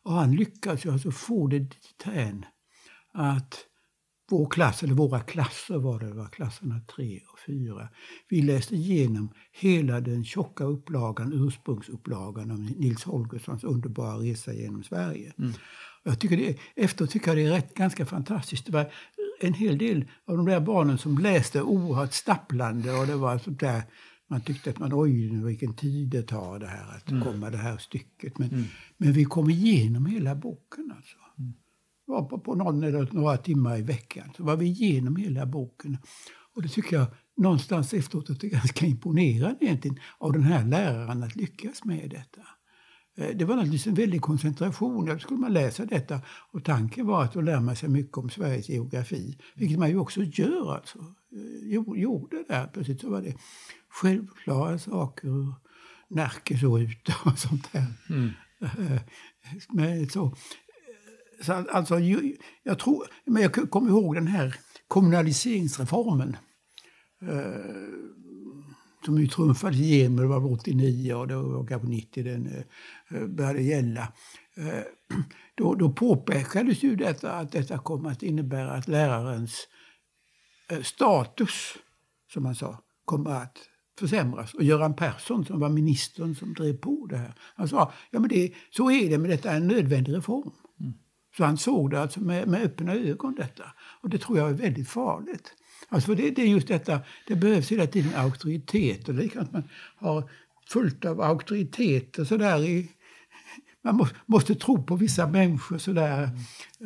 Och han lyckades ju alltså få det dithän att vår klass, eller våra klasser var det, var klasserna tre och fyra. Vi läste igenom hela den tjocka upplagan, ursprungsupplagan av Nils Holgerssons underbara resa genom Sverige. Mm. Jag tycker det, efteråt tycker jag det är rätt, ganska fantastiskt. Det var en hel del av de där barnen som läste oerhört stapplande och det var sånt där man tyckte att man, oj, vilken tid det tar det här att mm. komma det här stycket. Men, mm. men vi kom igenom hela boken alltså. Mm. Var på, på någon eller några timmar i veckan så var vi igenom hela boken. Och det tycker jag någonstans efteråt att det är ganska imponerande egentligen av den här läraren att lyckas med detta. Eh, det var naturligtvis en väldig koncentration. Då skulle man läsa detta och tanken var att då lär man sig mycket om Sveriges geografi. Vilket man ju också gör alltså. Eh, gjorde där. Plötsligt så var det självklara saker. Närke såg ut och sånt där. Mm. Eh, men så, så alltså, jag, tror, men jag kommer ihåg den här kommunaliseringsreformen. Eh, som ju trumfades igenom, det var 89 och det var kanske 90 den eh, började gälla. Eh, *clears throat* då, då påpekades ju detta att detta kommer att innebära att lärarens eh, status, som man sa, kommer att försämras. Och Göran Persson, som var ministern som drev på det här, han sa ja, men det, så är det, men detta är en nödvändig reform. Mm. Så han såg det alltså med, med öppna ögon detta. Och det tror jag är väldigt farligt. Alltså det, det är just detta, det behövs hela tiden auktoritet. Och det är klart man har fullt av auktoriteter sådär i, man må, måste tro på vissa människor. Sådär.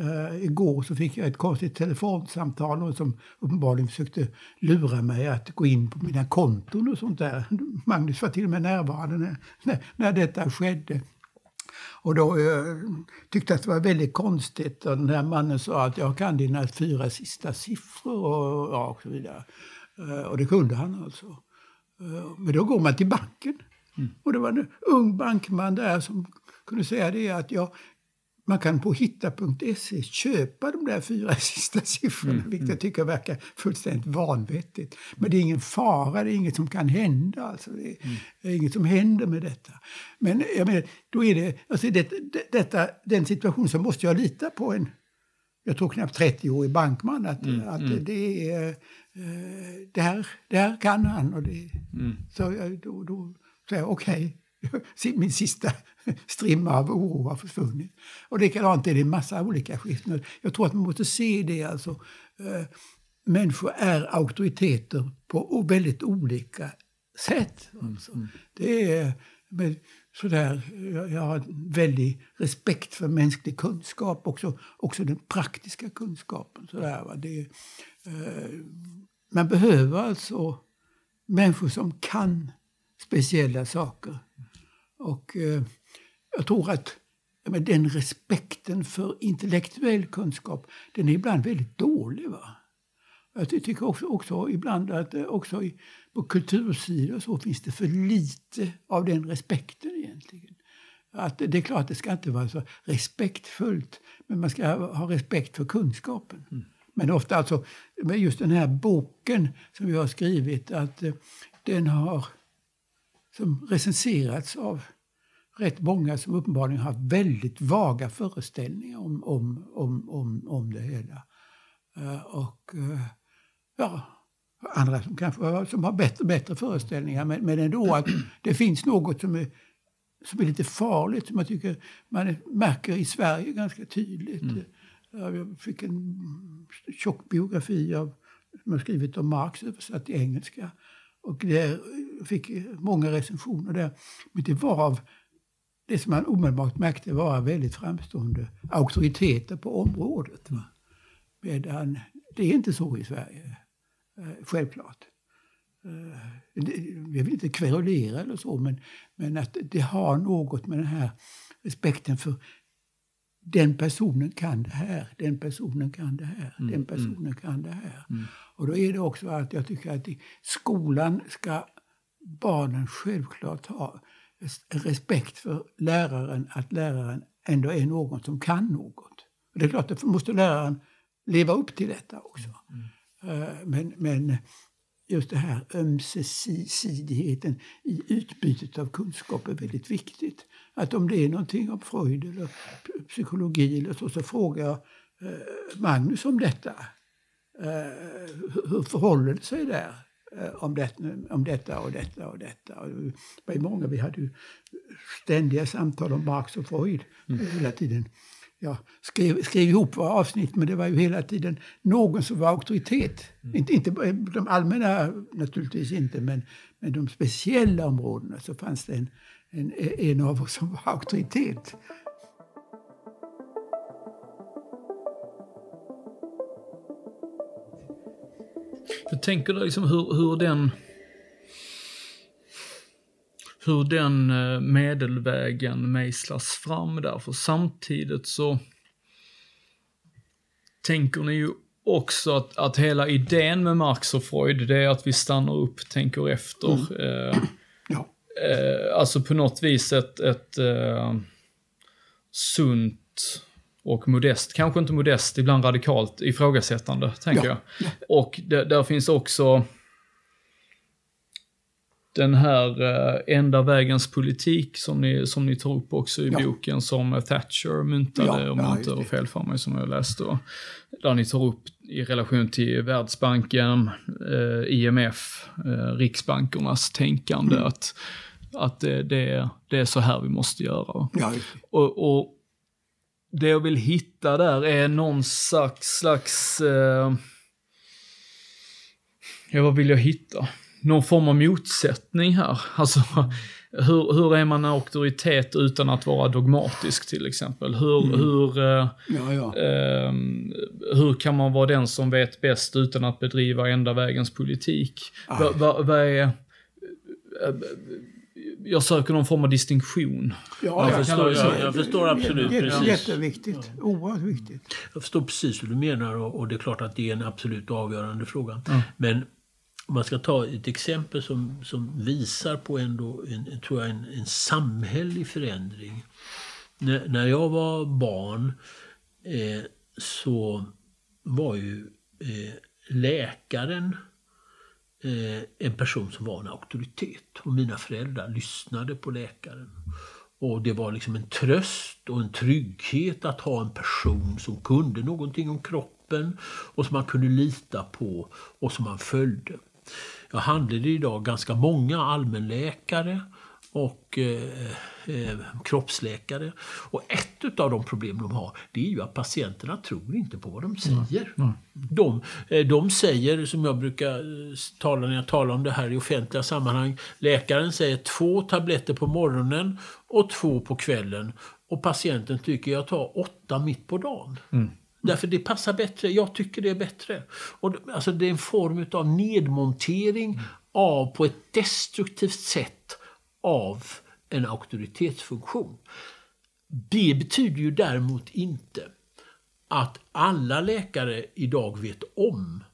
Uh, igår så fick jag ett konstigt telefonsamtal någon som uppenbarligen försökte lura mig att gå in på mina konton och sånt där. *laughs* Magnus var till och med närvarande när, när, när detta skedde. Och då eh, tyckte jag att det var väldigt konstigt. Och den här mannen sa att jag kan dina fyra sista siffror och, ja, och så vidare. Eh, och det kunde han alltså. Eh, men då går man till banken. Mm. Och det var en ung bankman där som kunde säga det att jag, man kan på hitta.se köpa de där fyra *laughs* sista siffrorna, mm, vilket jag mm. tycker verkar fullständigt vanvettigt. Men det är ingen fara, det är inget som kan hända. Alltså. Det, är, mm. inget som händer med detta. Men jag menar, då är det, alltså det, det, detta, den situationen så måste jag lita på en jag tror knappt 30 år i bankman att, mm, att mm. det är eh, det, här, det här kan han. Och det, Så jag, då, då säger jag okej, *laughs* min sista *laughs* strimma av oro har försvunnit. Och likadant är det i massa olika skiften. Jag tror att man måste se det alltså. Eh, människor är auktoriteter på väldigt olika sätt. Alltså. Det är men sådär, jag, jag har väldig respekt för mänsklig kunskap, också, också den praktiska kunskapen. Sådär, va? Det, eh, man behöver alltså människor som kan speciella saker. Och eh, jag tror att men den respekten för intellektuell kunskap, den är ibland väldigt dålig. Va? Jag tycker också, också ibland att eh, också i, på kultursidor så finns det för lite av den respekten egentligen. Att det är klart att det ska inte vara så respektfullt, men man ska ha respekt för kunskapen. Mm. Men ofta alltså, med just den här boken som vi har skrivit, att eh, den har som recenserats av rätt många som uppenbarligen har väldigt vaga föreställningar om, om, om, om, om det hela. Uh, och uh, ja, andra som kanske som har bättre, bättre föreställningar. Men, men ändå att det finns något som är, som är lite farligt som jag tycker man märker i Sverige ganska tydligt. Mm. Jag fick en tjock biografi av, som jag skrivit om Marx översatt till engelska. Och det fick många recensioner där. Men det var av det som man omedelbart märkte var väldigt framstående auktoriteter på området. Va? Medan det är inte så i Sverige, eh, självklart. Eh, Jag vill inte kverulera eller så, men, men att det har något med den här respekten för den personen kan det här, den personen kan det här, mm, den personen mm. kan det här. Mm. Och då är det också att jag tycker att i skolan ska barnen självklart ha respekt för läraren, att läraren ändå är någon som kan något. Och det är klart, att måste läraren leva upp till detta också. Mm. Eh, men, men just det här ömsesidigheten i utbytet av kunskap är väldigt viktigt. Att om det är någonting om Freud eller psykologi eller så, så frågar jag eh, Magnus om detta. Eh, hur förhåller det sig där? Om, det, om detta och detta och detta. Och det var många, vi hade ju ständiga samtal om Marx och Freud mm. hela tiden jag skrev, skrev ihop avsnitt, men det var ju hela tiden någon som var auktoritet. Mm. Inte, inte de allmänna naturligtvis inte, men, men de speciella områdena så fanns det en, en, en av oss som var auktoritet. Jag tänker liksom hur, hur den hur den eh, medelvägen mejslas fram där. För samtidigt så tänker ni ju också att, att hela idén med Marx och Freud, det är att vi stannar upp, tänker efter. Mm. Eh, ja. eh, alltså på något vis ett, ett eh, sunt och modest, kanske inte modest, ibland radikalt ifrågasättande, tänker ja. jag. Och det, där finns också den här uh, enda vägens politik som ni, som ni tar upp också i ja. boken som Thatcher myntade, ja, om jag inte har fel för mig, som jag läste. Då, där ni tar upp i relation till Världsbanken, eh, IMF, eh, Riksbankernas tänkande mm. att, att det, det, det, är så här vi måste göra. Ja, och, och, det jag vill hitta där är någon slags, slags ja vad vill jag hitta? Någon form av motsättning här. Alltså, hur, hur är man auktoritet utan att vara dogmatisk till exempel? Hur, mm. hur, eh, ja, ja. Eh, hur kan man vara den som vet bäst utan att bedriva enda vägens politik? Vad va, va är... Eh, jag söker någon form av distinktion. Ja, jag, förstår, jag, jag förstår absolut. Jätte, precis. Jätteviktigt. Ja. Oerhört viktigt. Jag förstår precis hur du menar och, och, det är klart att det är en absolut avgörande fråga. Mm. Men om man ska ta ett exempel som, som visar på ändå en, tror jag, en, en samhällelig förändring. När, när jag var barn eh, så var ju eh, läkaren eh, en person som var en auktoritet. Och mina föräldrar lyssnade på läkaren. Och det var liksom en tröst och en trygghet att ha en person som kunde någonting om kroppen och som man kunde lita på och som man följde. Jag handlade idag ganska många allmänläkare och eh, eh, kroppsläkare. Och ett av de problem de har det är ju att patienterna tror inte på vad de säger. Mm. De, eh, de säger, som jag brukar eh, tala när jag talar om det här i offentliga sammanhang, läkaren säger två tabletter på morgonen och två på kvällen. Och patienten tycker jag tar åtta mitt på dagen. Mm. Därför det passar bättre. Jag tycker det är bättre. Och, alltså, det är en form av nedmontering av, på ett destruktivt sätt av en auktoritetsfunktion. Det betyder ju däremot inte att alla läkare idag vet om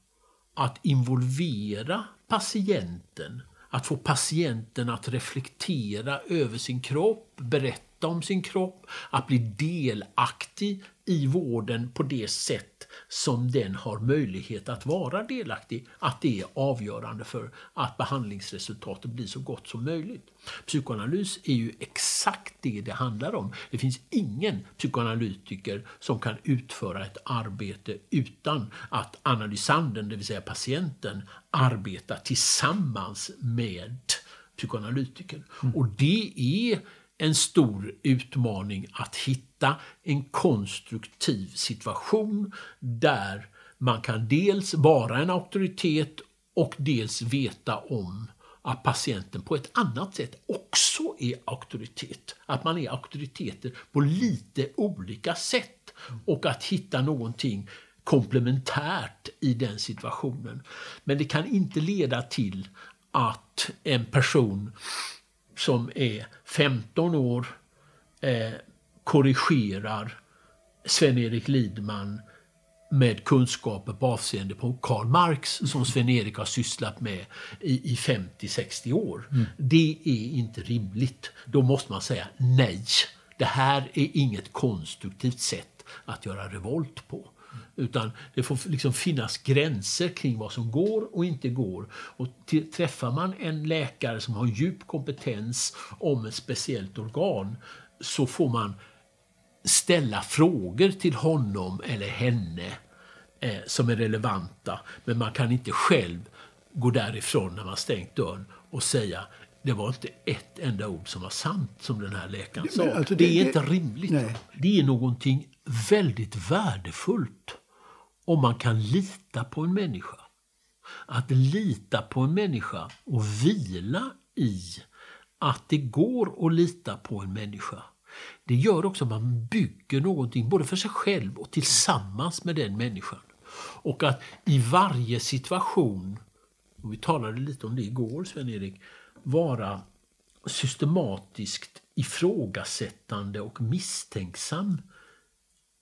att involvera patienten, att få patienten att reflektera över sin kropp, berätta om sin kropp, att bli delaktig i vården på det sätt som den har möjlighet att vara delaktig, att det är avgörande för att behandlingsresultatet blir så gott som möjligt. Psykoanalys är ju exakt det det handlar om. Det finns ingen psykoanalytiker som kan utföra ett arbete utan att analysanden, det vill säga patienten, arbetar tillsammans med psykoanalytikern. Mm. Och det är en stor utmaning att hitta en konstruktiv situation där man kan dels vara en auktoritet och dels veta om att patienten på ett annat sätt också är auktoritet. Att man är auktoriteter på lite olika sätt och att hitta någonting komplementärt i den situationen. Men det kan inte leda till att en person som är 15 år eh, korrigerar Sven-Erik Lidman med kunskaper på avseende på Karl Marx som Sven-Erik har sysslat med i, i 50-60 år. Mm. Det är inte rimligt. Då måste man säga nej. Det här är inget konstruktivt sätt att göra revolt på. Utan det får liksom finnas gränser kring vad som går och inte går. Och träffar man en läkare som har djup kompetens om ett speciellt organ så får man ställa frågor till honom eller henne eh, som är relevanta. Men man kan inte själv gå därifrån när man stängt dörren och säga det var inte ett enda ord som var sant som den här läkaren sa. Alltså det, det, är inte rimligt. Nej. Det är någonting väldigt värdefullt om man kan lita på en människa. Att lita på en människa och vila i att det går att lita på en människa. Det gör också att man bygger någonting både för sig själv och tillsammans med den människan. Och att i varje situation, och vi talade lite om det igår Sven-Erik, vara systematiskt ifrågasättande och misstänksam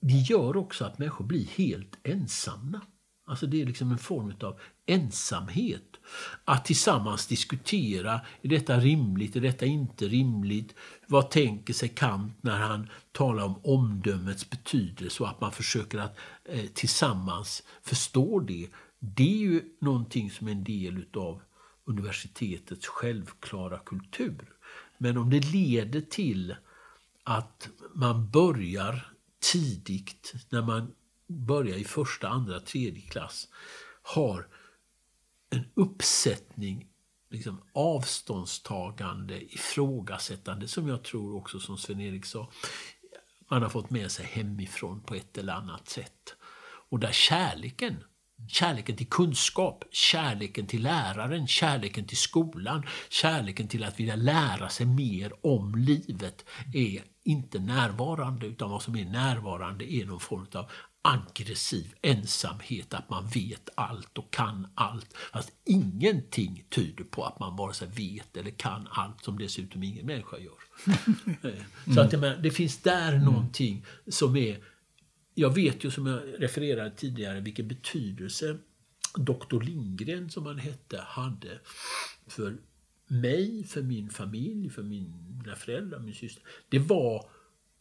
det gör också att människor blir helt ensamma. Alltså det är liksom en form av ensamhet. Att tillsammans diskutera, är detta rimligt, är detta inte rimligt? Vad tänker sig Kant när han talar om omdömets betydelse och att man försöker att eh, tillsammans förstå det. Det är ju någonting som är en del utav universitetets självklara kultur. Men om det leder till att man börjar tidigt, när man börjar i första, andra, tredje klass, har en uppsättning liksom, avståndstagande, ifrågasättande, som jag tror också, som Sven-Erik sa, man har fått med sig hemifrån på ett eller annat sätt. Och där kärleken, kärleken till kunskap, kärleken till läraren, kärleken till skolan, kärleken till att vilja lära sig mer om livet är inte närvarande utan vad som är närvarande är någon form av aggressiv ensamhet, att man vet allt och kan allt. Fast ingenting tyder på att man vare sig vet eller kan allt som dessutom ingen människa gör. *laughs* Eh, så att det, det finns där mm. någonting som är... Jag vet ju som jag refererade tidigare vilken betydelse doktor Lindgren som han hette hade för mig, för min familj, för mina föräldrar, min syster. Det var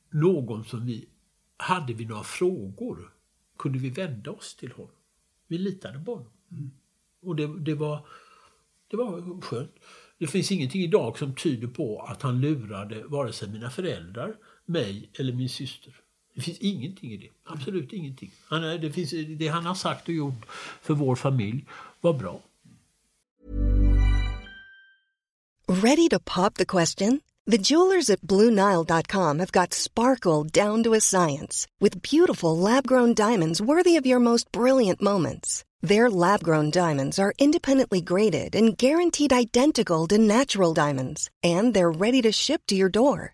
någon som vi, hade vi några frågor, kunde vi vända oss till honom. Vi litade på honom. Mm. Och det, det, var, det var skönt. Det finns ingenting idag som tyder på att han lurade vare sig mina föräldrar, mig eller min syster. Det finns ingenting i det. Absolut ingenting. Han, är- det, finns, det han har sagt och gjort för vår familj var bra. Ready to pop the question? The jewelers at BlueNile.com have got sparkle down to a science with beautiful lab grown diamonds worthy of your most brilliant moments. Their lab grown diamonds are independently graded and guaranteed identical to natural diamonds, and they're ready to ship to your door.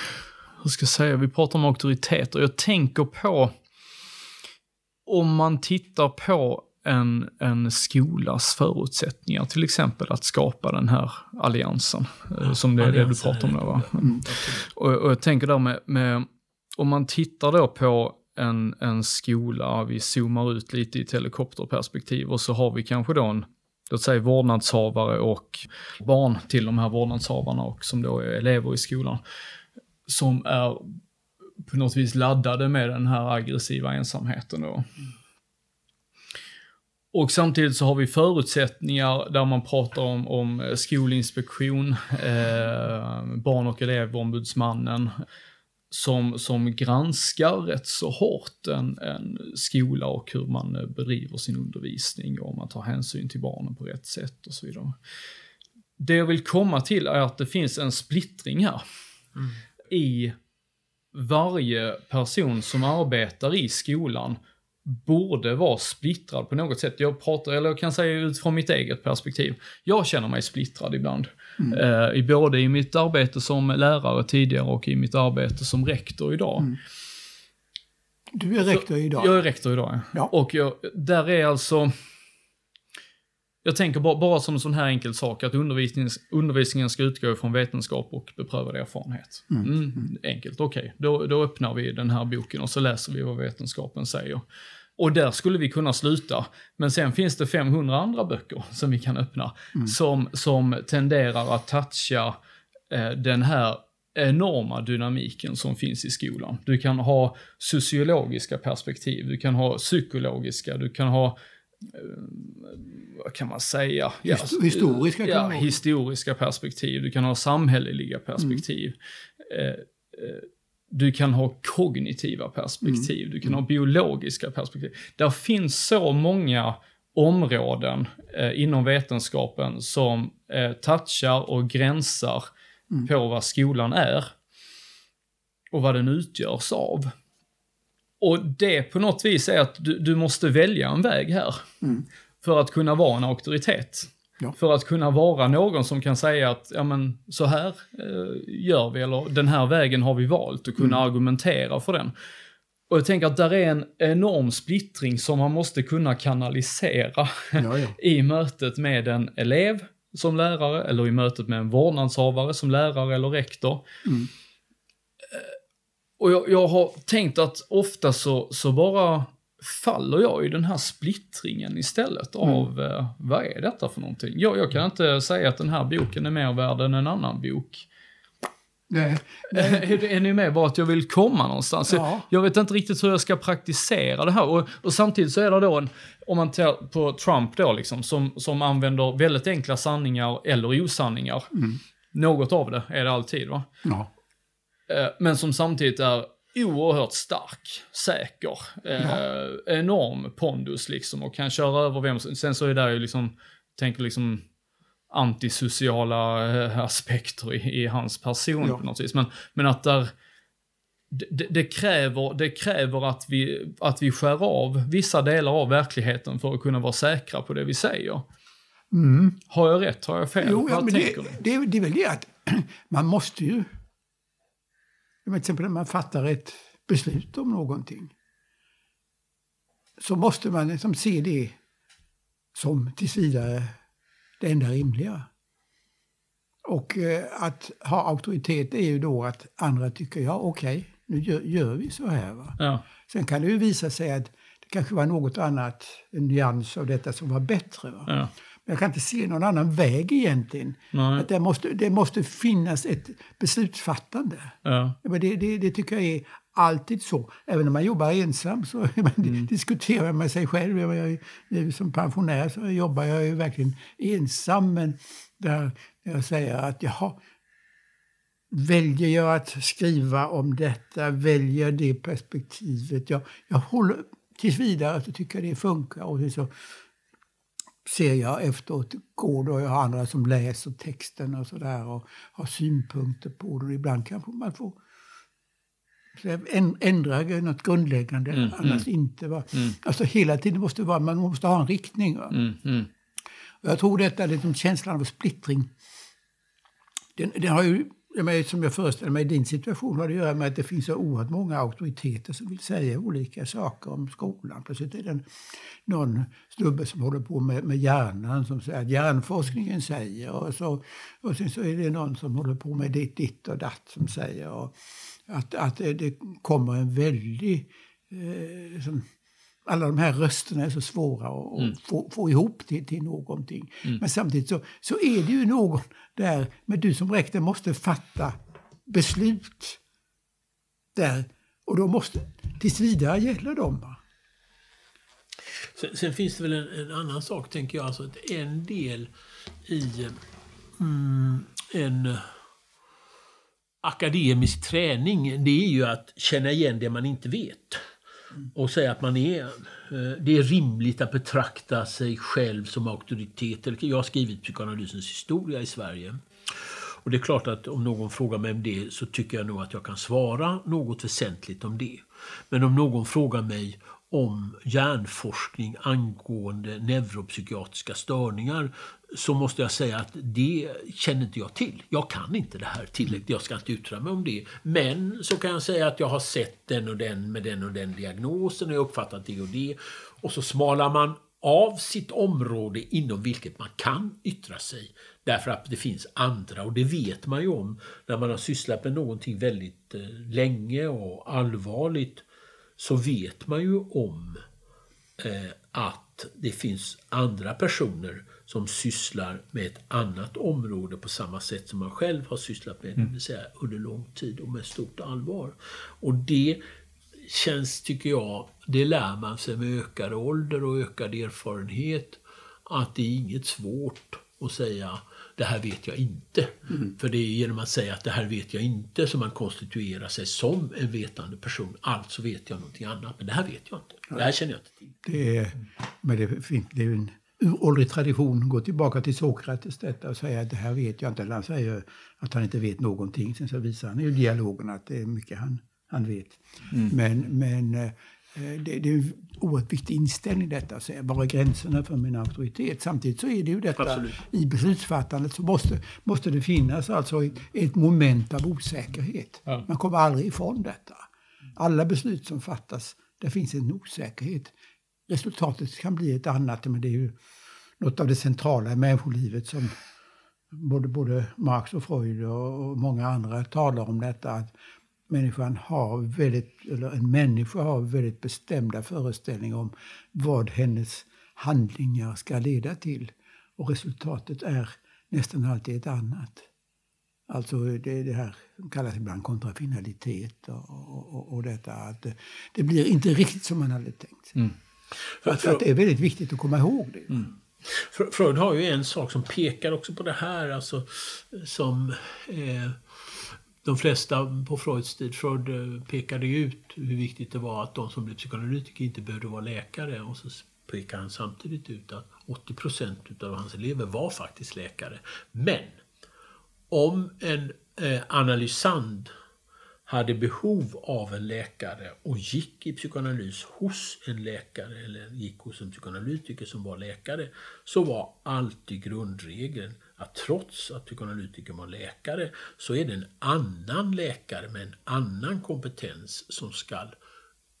Hur ska jag säga? Vi pratar om auktoriteter. Jag tänker på... Om man tittar på en, en skolas förutsättningar, till exempel att skapa den här alliansen, eh, som det är det du pratar om där va? Mm. Och, och jag tänker där med, med, om man tittar då på en, en skola, vi zoomar ut lite i ett helikopterperspektiv och så har vi kanske då en, låt säga vårdnadshavare och barn till de här vårdnadshavarna och som då är elever i skolan, som är på något vis laddade med den här aggressiva ensamheten då. Och samtidigt så har vi förutsättningar där man pratar om, om eh, skolinspektion, eh, barn och elevombudsmannen, som, som granskar rätt så hårt en, en skola och hur man eh, bedriver sin undervisning och om man tar hänsyn till barnen på rätt sätt och så vidare. Det jag vill komma till är att det finns en splittring här mm i varje person som arbetar i skolan borde vara splittrad på något sätt. Jag pratar, eller jag kan säga utifrån mitt eget perspektiv. Jag känner mig splittrad ibland. Eh, i både i mitt arbete som lärare tidigare och i mitt arbete som rektor idag. Du är rektor idag. Jag är rektor idag, Ja. Och jag, där är alltså... Jag tänker bara, bara som en sån här enkel sak, att undervisningen, undervisningen ska utgå från vetenskap och beprövad erfarenhet. Mm, enkelt, okej. Då, då öppnar vi den här boken och så läser vi vad vetenskapen säger. Och där skulle vi kunna sluta. Men sen finns det 500 andra böcker som vi kan öppna. Som, som tenderar att toucha eh, den här enorma dynamiken som finns i skolan. Du kan ha sociologiska perspektiv, du kan ha psykologiska, du kan ha vad kan man säga? Hist- historiska kan ja, historiska perspektiv, du kan ha samhälleliga perspektiv. Eh, eh, du kan ha kognitiva perspektiv, du kan ha biologiska perspektiv. Där finns så många områden eh, inom vetenskapen som eh, touchar och gränsar på vad skolan är och vad den utgörs av. Och det på något vis är att du, du måste välja en väg här för att kunna vara en auktoritet. Ja. För att kunna vara någon som kan säga att, ja men så här eh, gör vi, eller den här vägen har vi valt och kunna argumentera för den. Och jag tänker att där är en enorm splittring som man måste kunna kanalisera Ja, ja. *laughs* i mötet med en elev som lärare eller i mötet med en vårdnadshavare som lärare eller rektor. Mm. Eh, Och jag, jag har tänkt att ofta så, så bara faller jag i den här splittringen istället Mm. av eh, vad är detta för någonting? Jag, jag kan inte säga att den här boken är mer värd än en annan bok. Nej. är, är ni med bara att jag vill komma någonstans? Ja. Jag vet inte riktigt hur jag ska praktisera det här. Och, och samtidigt så är det då en, om man tar på Trump då liksom, som, som använder väldigt enkla sanningar eller osanningar. Något av det är det alltid va? Ja. Eh, Men som samtidigt är oerhört stark, säker, eh, enorm pondus liksom och kan köra över vem som- Sen så är det ju liksom, tänker liksom antisociala eh, aspekter i, i hans person Ja. på något vis. Men, men att där, det, det- kräver, det kräver att vi, att vi skär av vissa delar av verkligheten för att kunna vara säkra på det vi säger. Har jag rätt? Har jag fel? Jo, ja, men det, det, det är väl det att *clears throat* man måste ju... Till exempel när man fattar ett beslut om någonting så måste man liksom se det som tills vidare det enda rimliga. Och eh, att ha auktoritet är ju då att andra tycker ja okej, nu gör, gör vi så här. Va? Ja. Sen kan det ju visa sig att det kanske var något annat, en nyans av detta som var bättre. Va? Ja. Jag kan inte se någon annan väg egentligen. Nej. Att det, måste, det måste finnas ett beslutsfattande. Ja. Det, det, det tycker jag är alltid så. Även när man jobbar ensam så *laughs* Mm. diskuterar man med sig själv. Jag, jag, som pensionär så jobbar jag ju verkligen ensam. Men där jag säger att jaha, väljer jag att skriva om detta, väljer det perspektivet. Jag, jag håller tills vidare tycker jag det funkar. Och så ser jag efteråt, går då jag har andra som läser texten och sådär och har synpunkter på det. Och ibland kanske man får ändra något grundläggande, annars inte. Va? Alltså hela tiden måste vara, man måste ha en riktning. Va? Mm, mm. Och jag tror detta, liksom känslan av splittring, den, den har ju, jag menar, som jag föreställer mig din situation, har att göra med att det finns så oerhört många auktoriteter som vill säga olika saker om skolan. Plötsligt är det någon snubbe som håller på med, med hjärnan som säger att hjärnforskningen säger och, så, och sen så är det någon som håller på med ditt, ditt och datt som säger och att, att det, kommer en väldig eh, liksom, alla de här rösterna är så svåra att, att få, få ihop till, till någonting. Men samtidigt så, så är det ju någon där, men du som rektor måste fatta beslut där. Och då måste tills vidare gälla dem. Va? Sen, sen finns det väl en, en annan sak, tänker jag. Alltså att en del i mm, en akademisk träning, det är ju att känna igen det man inte vet. Och säga att man är... Eh, det är rimligt att betrakta sig själv som auktoritet. Jag har skrivit psykoanalysens historia i Sverige. Och det är klart att om någon frågar mig om det så tycker jag nog att jag kan svara något väsentligt om det. Men om någon frågar mig om hjärnforskning angående neuropsykiatriska störningar så måste jag säga att det känner inte jag till. Jag kan inte det här tillräckligt, jag ska inte yttra mig om det. Men så kan jag säga att jag har sett den och den med den och den diagnosen och jag har uppfattat det och det. Och så smalar man av sitt område inom vilket man kan yttra sig. Därför att det finns andra och det vet man ju om när man har sysslat med någonting väldigt eh, länge och allvarligt så vet man ju om eh, att det finns andra personer som sysslar med ett annat område på samma sätt som man själv har sysslat med, det vill säga under lång tid och med stort allvar. Och det känns, tycker jag, det lär man sig med ökad ålder och ökad erfarenhet, att det är inget svårt att säga det här vet jag inte. För det är genom att säga att det här vet jag inte som man konstituerar sig som en vetande person. Alltså vet jag någonting annat, men det här vet jag inte. Det här känner jag inte till. Det är, men det, det är en uråldrig tradition. Gå tillbaka till Sokrates detta och säga att det här vet jag inte. Han säger att han inte vet någonting. Sen så visar han i dialogen att det är mycket han, han vet. Men, men eh, det, det är en oerhört viktig inställning detta. Att säga, var är gränserna för min auktoritet? Samtidigt så är det ju detta Absolut. i beslutsfattandet så måste, måste det finnas alltså ett, ett moment av osäkerhet. Man kommer aldrig ifrån detta. Alla beslut som fattas, där finns en osäkerhet. Resultatet kan bli ett annat, men det är ju något av det centrala i människolivet som både, både Marx och Freud och, och många andra talar om detta. Att människan har väldigt, eller en människa har väldigt bestämda föreställningar om vad hennes handlingar ska leda till. Och resultatet är nästan alltid ett annat. Alltså det det här som kallas ibland kontrafinalitet och, och, och, detta att det, det blir inte riktigt som man hade tänkt sig. Mm. För, att- för att det är väldigt viktigt att komma ihåg det. Freud har ju en sak som pekar också på det här, alltså som eh, de flesta på Freuds tid, Freud eh, pekade ut hur viktigt det var att de som blev psykoanalytiker inte behövde vara läkare. Och så pekar han samtidigt ut att 80 procent av hans elever var faktiskt läkare. Men om en eh, analysand hade behov av en läkare och gick i psykoanalys hos en läkare eller gick hos en psykoanalytiker som var läkare så var alltid grundregeln att trots att psykoanalytikern var läkare så är det en annan läkare med en annan kompetens som ska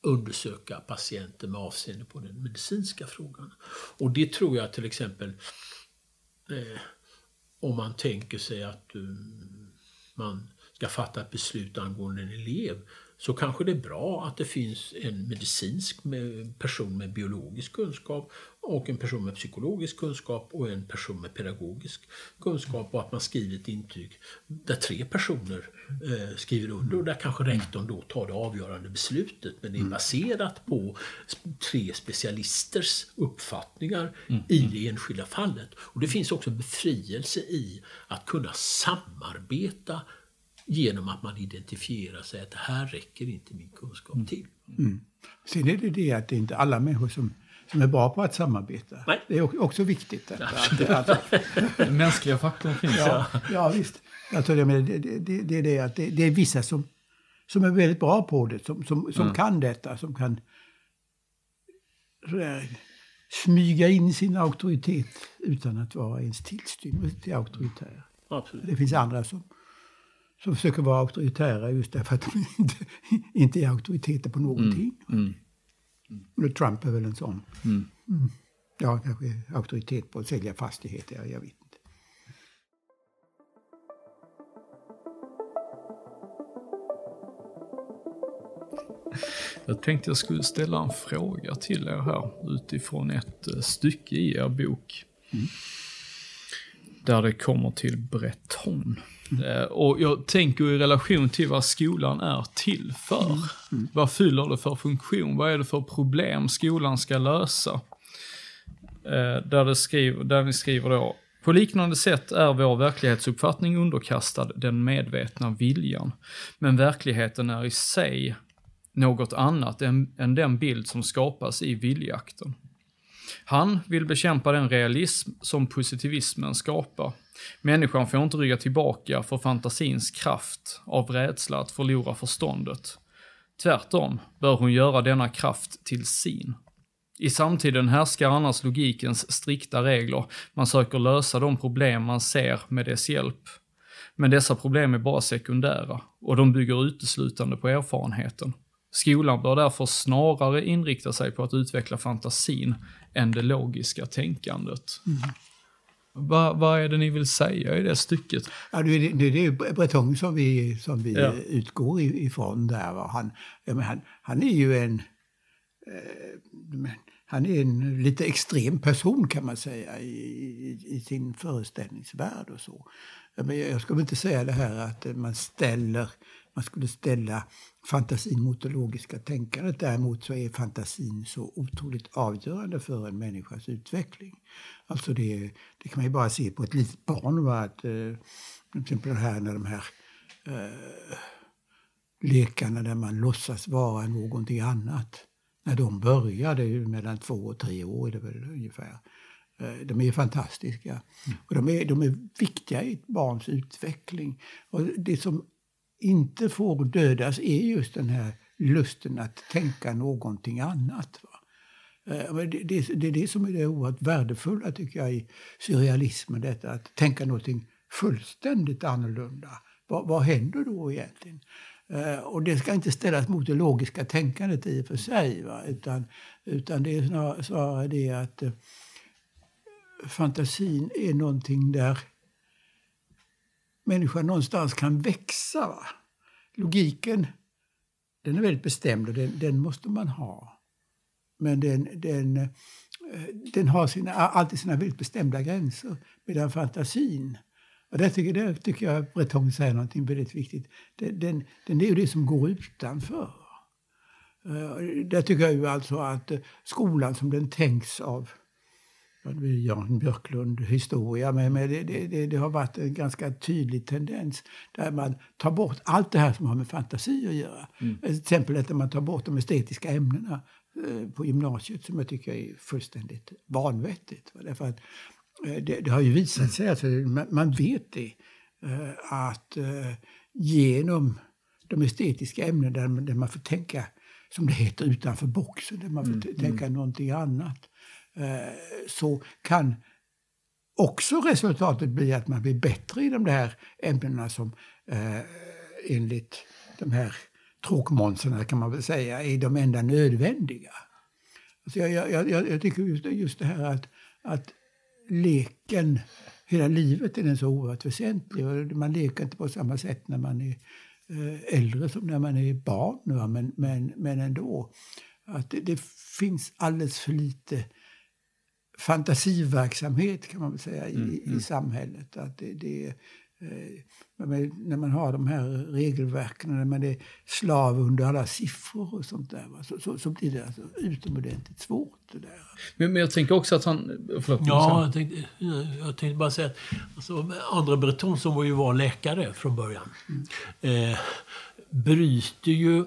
undersöka patienten med avseende på den medicinska frågan. Och det tror jag till exempel eh, om man tänker sig att um, man ska fatta ett beslut angående en elev så kanske det är bra att det finns en medicinsk person med biologisk kunskap och en person med psykologisk kunskap och en person med pedagogisk kunskap och att man skriver ett intyg där tre personer eh, skriver under och där kanske rektorn då tar det avgörande beslutet. Men det är baserat på tre specialisters uppfattningar i det enskilda fallet. Och det finns också befrielse i att kunna samarbeta genom att man identifierar sig att det här räcker inte min kunskap Mm. till. Mm. Sen är det det att det är inte alla människor som, som är bra på att samarbeta. Nej. Det är också viktigt. Att, att, att, *laughs* Den mänskliga faktorn finns. ja, ja, visst. Alltså, jag menar, det, det, det är det att det, det är vissa som, som är väldigt bra på det, som, som, som kan detta, som kan sådär, smyga in sin auktoritet utan att vara ens tillstymmelse till auktoritär. Absolut. Det finns andra som, som försöker vara auktoritära just därför att de *laughs* inte, inte är auktoriteter på någonting. Mm. Och Trump är väl en sån. Mm. Mm. Ja, kanske auktoritet på att sälja fastigheter, jag, vet inte. Jag tänkte jag skulle ställa en fråga till er här utifrån ett eh, stycke i er bok. Där det kommer till Breton. Eh, Och jag tänker i relation till vad skolan är till för. Vad fyller det för funktion? Vad är det för problem skolan ska lösa? Eh, Där, det skriver, där ni skriver då. På liknande sätt är vår verklighetsuppfattning underkastad den medvetna viljan. Men verkligheten är i sig något annat än, än den bild som skapas i viljakten. Han vill bekämpa den realism som positivismen skapar. Människan får inte rygga tillbaka för fantasins kraft av rädsla att förlora förståndet. Tvärtom bör hon göra denna kraft till sin. I samtiden härskar annars logikens strikta regler. Man söker lösa de problem man ser med dess hjälp. Men dessa problem är bara sekundära och de bygger uteslutande på erfarenheten. Skolan bör därför snarare inrikta sig på att utveckla fantasin än det logiska tänkandet. Va- vad är det ni vill säga i det stycket? Ja, det, är- det, det är Breton som vi, som vi Ja. utgår ifrån där. Va? Han, han, han är ju en, eh, han är en lite extrem person kan man säga i, i, i sin föreställningsvärld och så. Men jag, jag skulle inte säga det här att man ställer man skulle ställa fantasin mot det logiska tänkandet. Däremot så är fantasin så otroligt avgörande för en människas utveckling. Alltså det, det kan man ju bara se på ett litet barn. Va? Att, eh, till exempel här när de här eh, lekarna där man låtsas vara någonting annat. När de börjar, det är ju mellan två och tre år är det väl ungefär. Eh, De är fantastiska. Och de är, de är viktiga i ett barns utveckling. Och det som inte får dödas är just den här lusten att tänka någonting annat. Va? Eh, det, det, det är det som är det oerhört värdefulla tycker jag i surrealismen. Detta att tänka någonting fullständigt annorlunda. Vad, vad händer då egentligen? Eh, och det ska inte ställas mot det logiska tänkandet i och för sig. Va? Utan, utan det är snarare, snarare det att eh, fantasin är någonting där människan någonstans kan växa. Va? Logiken, den är väldigt bestämd och den, den måste man ha. Men den, den, eh, den har sina, alltid sina väldigt bestämda gränser. Medan fantasin, och där tycker, där tycker jag Breton säger någonting väldigt viktigt, den, den, den är ju det som går utanför. Eh, där tycker jag ju alltså att eh, skolan som den tänks av Jan Björklund historia, men, men det, det, det, har varit en ganska tydlig tendens där man tar bort allt det här som har med fantasi att göra. Mm. Till exempel att man tar bort de estetiska ämnena eh, på gymnasiet som jag tycker är fullständigt vanvettigt. Därför att eh, det, det har ju visat sig, alltså, man, vet det, eh, att genom de estetiska ämnena där, där man får tänka, som det heter, utanför boxen, där man får mm. tänka mm. någonting annat Eh, så kan också resultatet bli att man blir bättre i de där ämnena som eh, enligt de här tråkmånsarna kan man väl säga är de enda nödvändiga. Alltså jag, jag, jag, jag tycker just, just det här att, att leken, hela livet är den så oerhört väsentlig. Man leker inte på samma sätt när man är eh, äldre som när man är barn. Men, men, men ändå. Att det, det finns alldeles för lite fantasiverksamhet kan man väl säga i, mm, mm. i samhället. Att det, det eh, när man har de här regelverken, när man är slav under alla siffror och sånt där, så, så, så blir det alltså utomordentligt svårt. Det där. Men, men jag tänker också att han... Förlåt, ja, jag tänkte, jag tänkte bara säga att alltså, André Breton som var ju var läkare från början, mm. eh, bryter ju,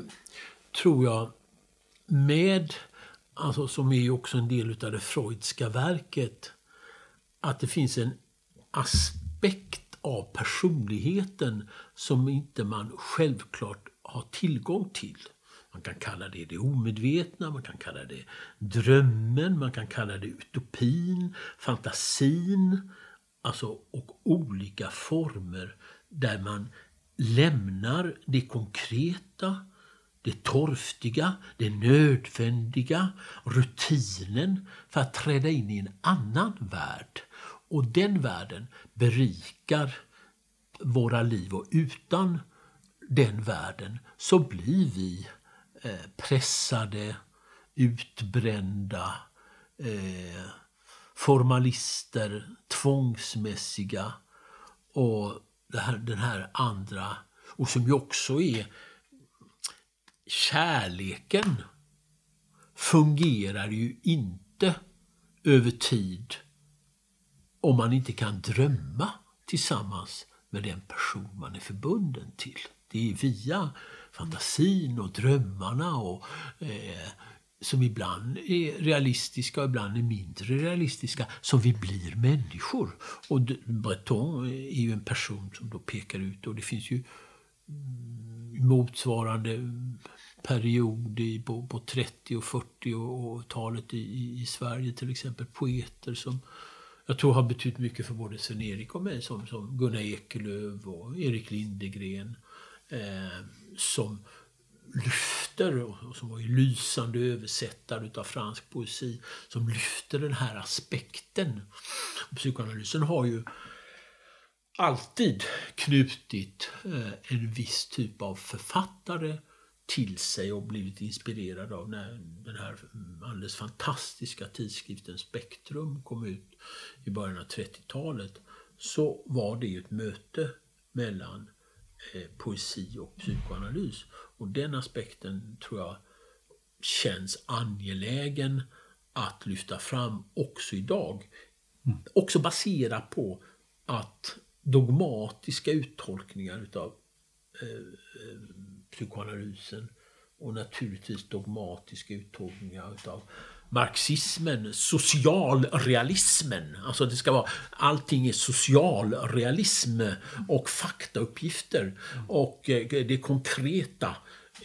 tror jag, med alltså som är också en del av det freudska verket, att det finns en aspekt av personligheten som inte man självklart har tillgång till. Man kan kalla det det omedvetna, man kan kalla det drömmen, man kan kalla det utopin, fantasin. Alltså, och olika former där man lämnar det konkreta det torftiga, det nödvändiga, rutinen för att träda in i en annan värld. Och den världen berikar våra liv och utan den världen så blir vi eh, pressade, utbrända, eh, formalister, tvångsmässiga och den här andra, och som ju också är kärleken fungerar ju inte över tid om man inte kan drömma tillsammans med den person man är förbunden till. Det är via fantasin och drömmarna och, eh, som ibland är realistiska och ibland är mindre realistiska, som vi blir människor. Och Breton är ju en person som då pekar ut, och det finns ju mm, motsvarande period i, på, på 30 och 40-talet i, i, Sverige till exempel. Poeter som jag tror har betytt mycket för både Sven-Erik och mig som, som Gunnar Ekelöf och Erik Lindegren. Eh, som lyfter, och som var ju lysande översättare utav fransk poesi, som lyfter den här aspekten. Psykoanalysen har ju alltid knutit eh, en viss typ av författare till sig och blivit inspirerad av när den här alldeles fantastiska tidskriften Spektrum kom ut i början av 30-talet så var det ett möte mellan eh, poesi och psykoanalys. Och den aspekten tror jag känns angelägen att lyfta fram också idag. Mm. Också baserat på att dogmatiska uttolkningar utav eh, eh, psykoanalysen och naturligtvis dogmatiska uttolkningar utav marxismen, socialrealismen. Alltså det ska vara, allting är socialrealism och faktauppgifter. Och eh, det konkreta,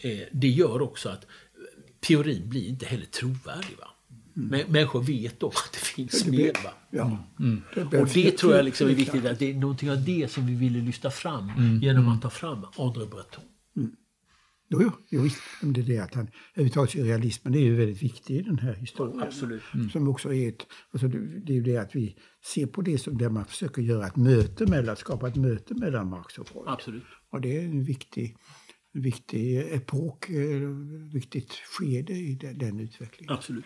eh, det gör också att teorin blir inte heller trovärdig. Va? Mm. Människor vet då att det finns det mer. Va? Ja. Mm. Det och det tror jag liksom är viktigt. Att det är någonting av det som vi ville lyfta fram mm. genom att ta fram André Breton. Mm. Jo, jo, jo. Det är det att han överhuvudtaget realismen det är ju väldigt viktig i den här historien. Absolut. Mm. Som också är ett, alltså det är ju det att vi ser på det som där man försöker göra ett möte mellan, skapa ett möte mellan Marx och Freud. Absolut. Och det är en viktig, viktig epok, eh, viktigt skede i den, den utvecklingen. Absolut.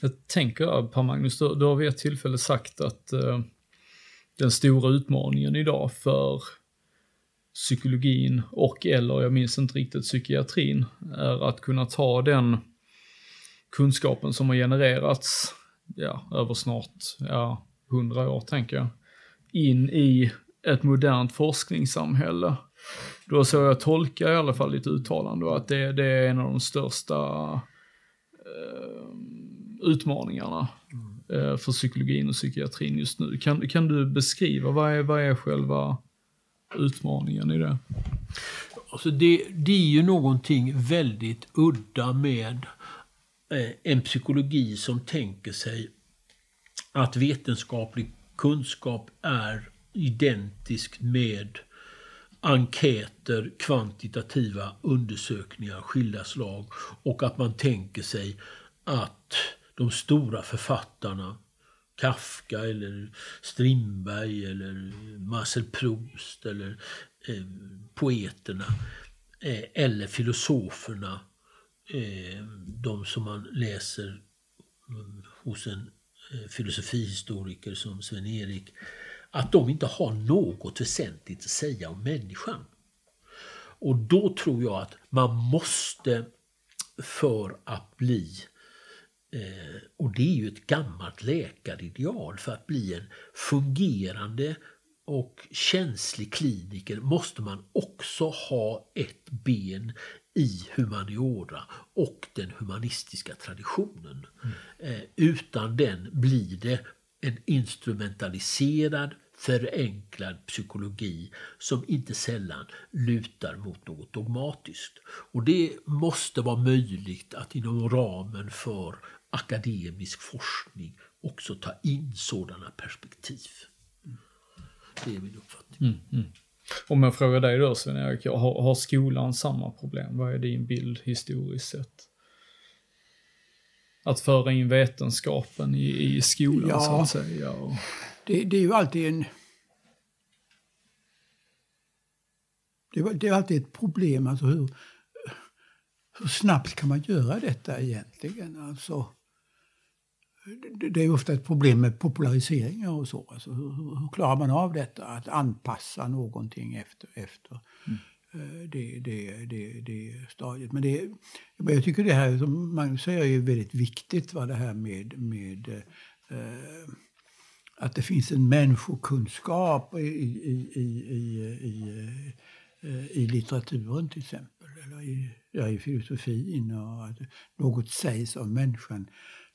Jag tänker på Magnus, du, du har vid ett tillfälle sagt att eh, den stora utmaningen idag för psykologin och eller, jag minns inte riktigt, psykiatrin, är att kunna ta den kunskapen som har genererats, ja, över snart, ja, hundra år tänker jag, in i ett modernt forskningssamhälle. Då så jag tolkar i alla fall ditt uttalande att det, det är en av de största eh, utmaningarna mm. för psykologin och psykiatrin just nu. Kan, kan du beskriva vad är, vad är själva utmaningen i det? Alltså det, det är ju någonting väldigt udda med eh, en psykologi som tänker sig att vetenskaplig kunskap är identisk med enkäter, kvantitativa undersökningar av skilda slag och att man tänker sig att de stora författarna Kafka eller Strindberg eller Marcel Proust eller eh, poeterna eh, eller filosoferna, eh, de som man läser mm, hos en eh, filosofihistoriker som Sven-Erik, att de inte har något väsentligt att säga om människan. Och då tror jag att man måste, för att bli Eh, och det är ju ett gammalt läkarideal. För att bli en fungerande och känslig kliniker måste man också ha ett ben i humaniora och den humanistiska traditionen. Mm. Eh, utan den blir det en instrumentaliserad, förenklad psykologi som inte sällan lutar mot något dogmatiskt. Och det måste vara möjligt att inom ramen för akademisk forskning också ta in sådana perspektiv. Det är min uppfattning. Mm, mm. Om jag frågar dig då Sven-Erik, har, har skolan samma problem? Vad är din bild historiskt sett? Att föra in vetenskapen i, i skolan ja, så att säga? Och... Det, det, är ju alltid en... Det är, det är alltid ett problem, alltså hur, hur snabbt kan man göra detta egentligen? Alltså, det är ofta ett problem med populariseringar och så. Alltså hur, hur, klarar man av detta? Att anpassa någonting efter, efter mm. Eh, det, det, det, det stadiet. Men det, jag tycker det här som Magnus säger är väldigt viktigt. Va? Det här med, med eh, att det finns en människokunskap i, i, i, i, i, eh, i litteraturen till exempel. Eller i, ja, i filosofin. Och att något sägs om människan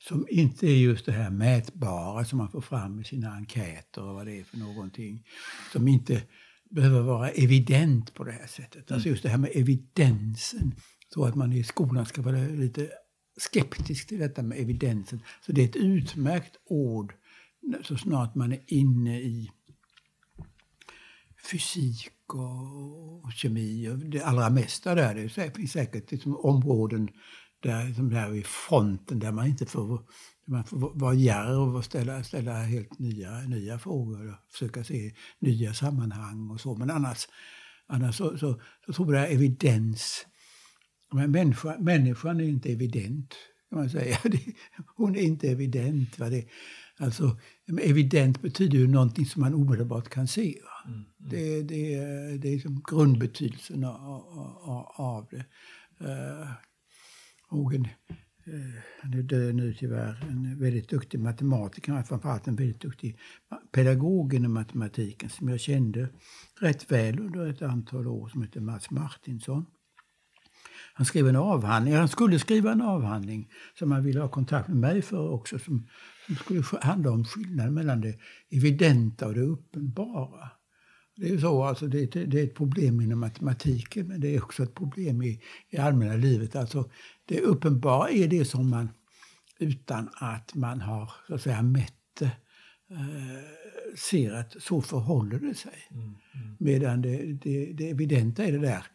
som inte är just det här mätbara som man får fram i sina enkäter och vad det är för någonting. Som inte behöver vara evident på det här sättet. Alltså mm. just det här med evidensen. Så att man i skolan ska vara lite skeptisk till detta med evidensen. Så det är ett utmärkt ord så snart man är inne i fysik och kemi och det allra mesta där. Det finns säkert liksom områden där, som där vid fronten där man inte får, man får vara djärv och ställa, ställa helt nya, nya frågor och försöka se nya sammanhang och så. Men annars, annars så, så, så tror jag evidens. Men människa, människan är inte evident, kan man säga. *laughs* Hon är inte evident. Va? Det, alltså, evident betyder ju någonting som man omedelbart kan se. Mm, mm. Det, det, det är liksom grundbetydelsen av, av, av det. Uh, och en, eh, han är död nu tyvärr, en väldigt duktig matematiker, framförallt en väldigt duktig pedagog inom matematiken som jag kände rätt väl under ett antal år som heter Mats Martinsson. Han skrev en avhandling, han skulle skriva en avhandling som han ville ha kontakt med mig för också, som, som skulle handla om skillnaden mellan det evidenta och det uppenbara. Det är så, alltså det, det, är ett problem inom matematiken men det är också ett problem i, i allmänna livet. Alltså det uppenbara är det som man utan att man har så att säga mätt det eh, ser att så förhåller det sig. Mm, mm. Medan det, det, det evidenta är det där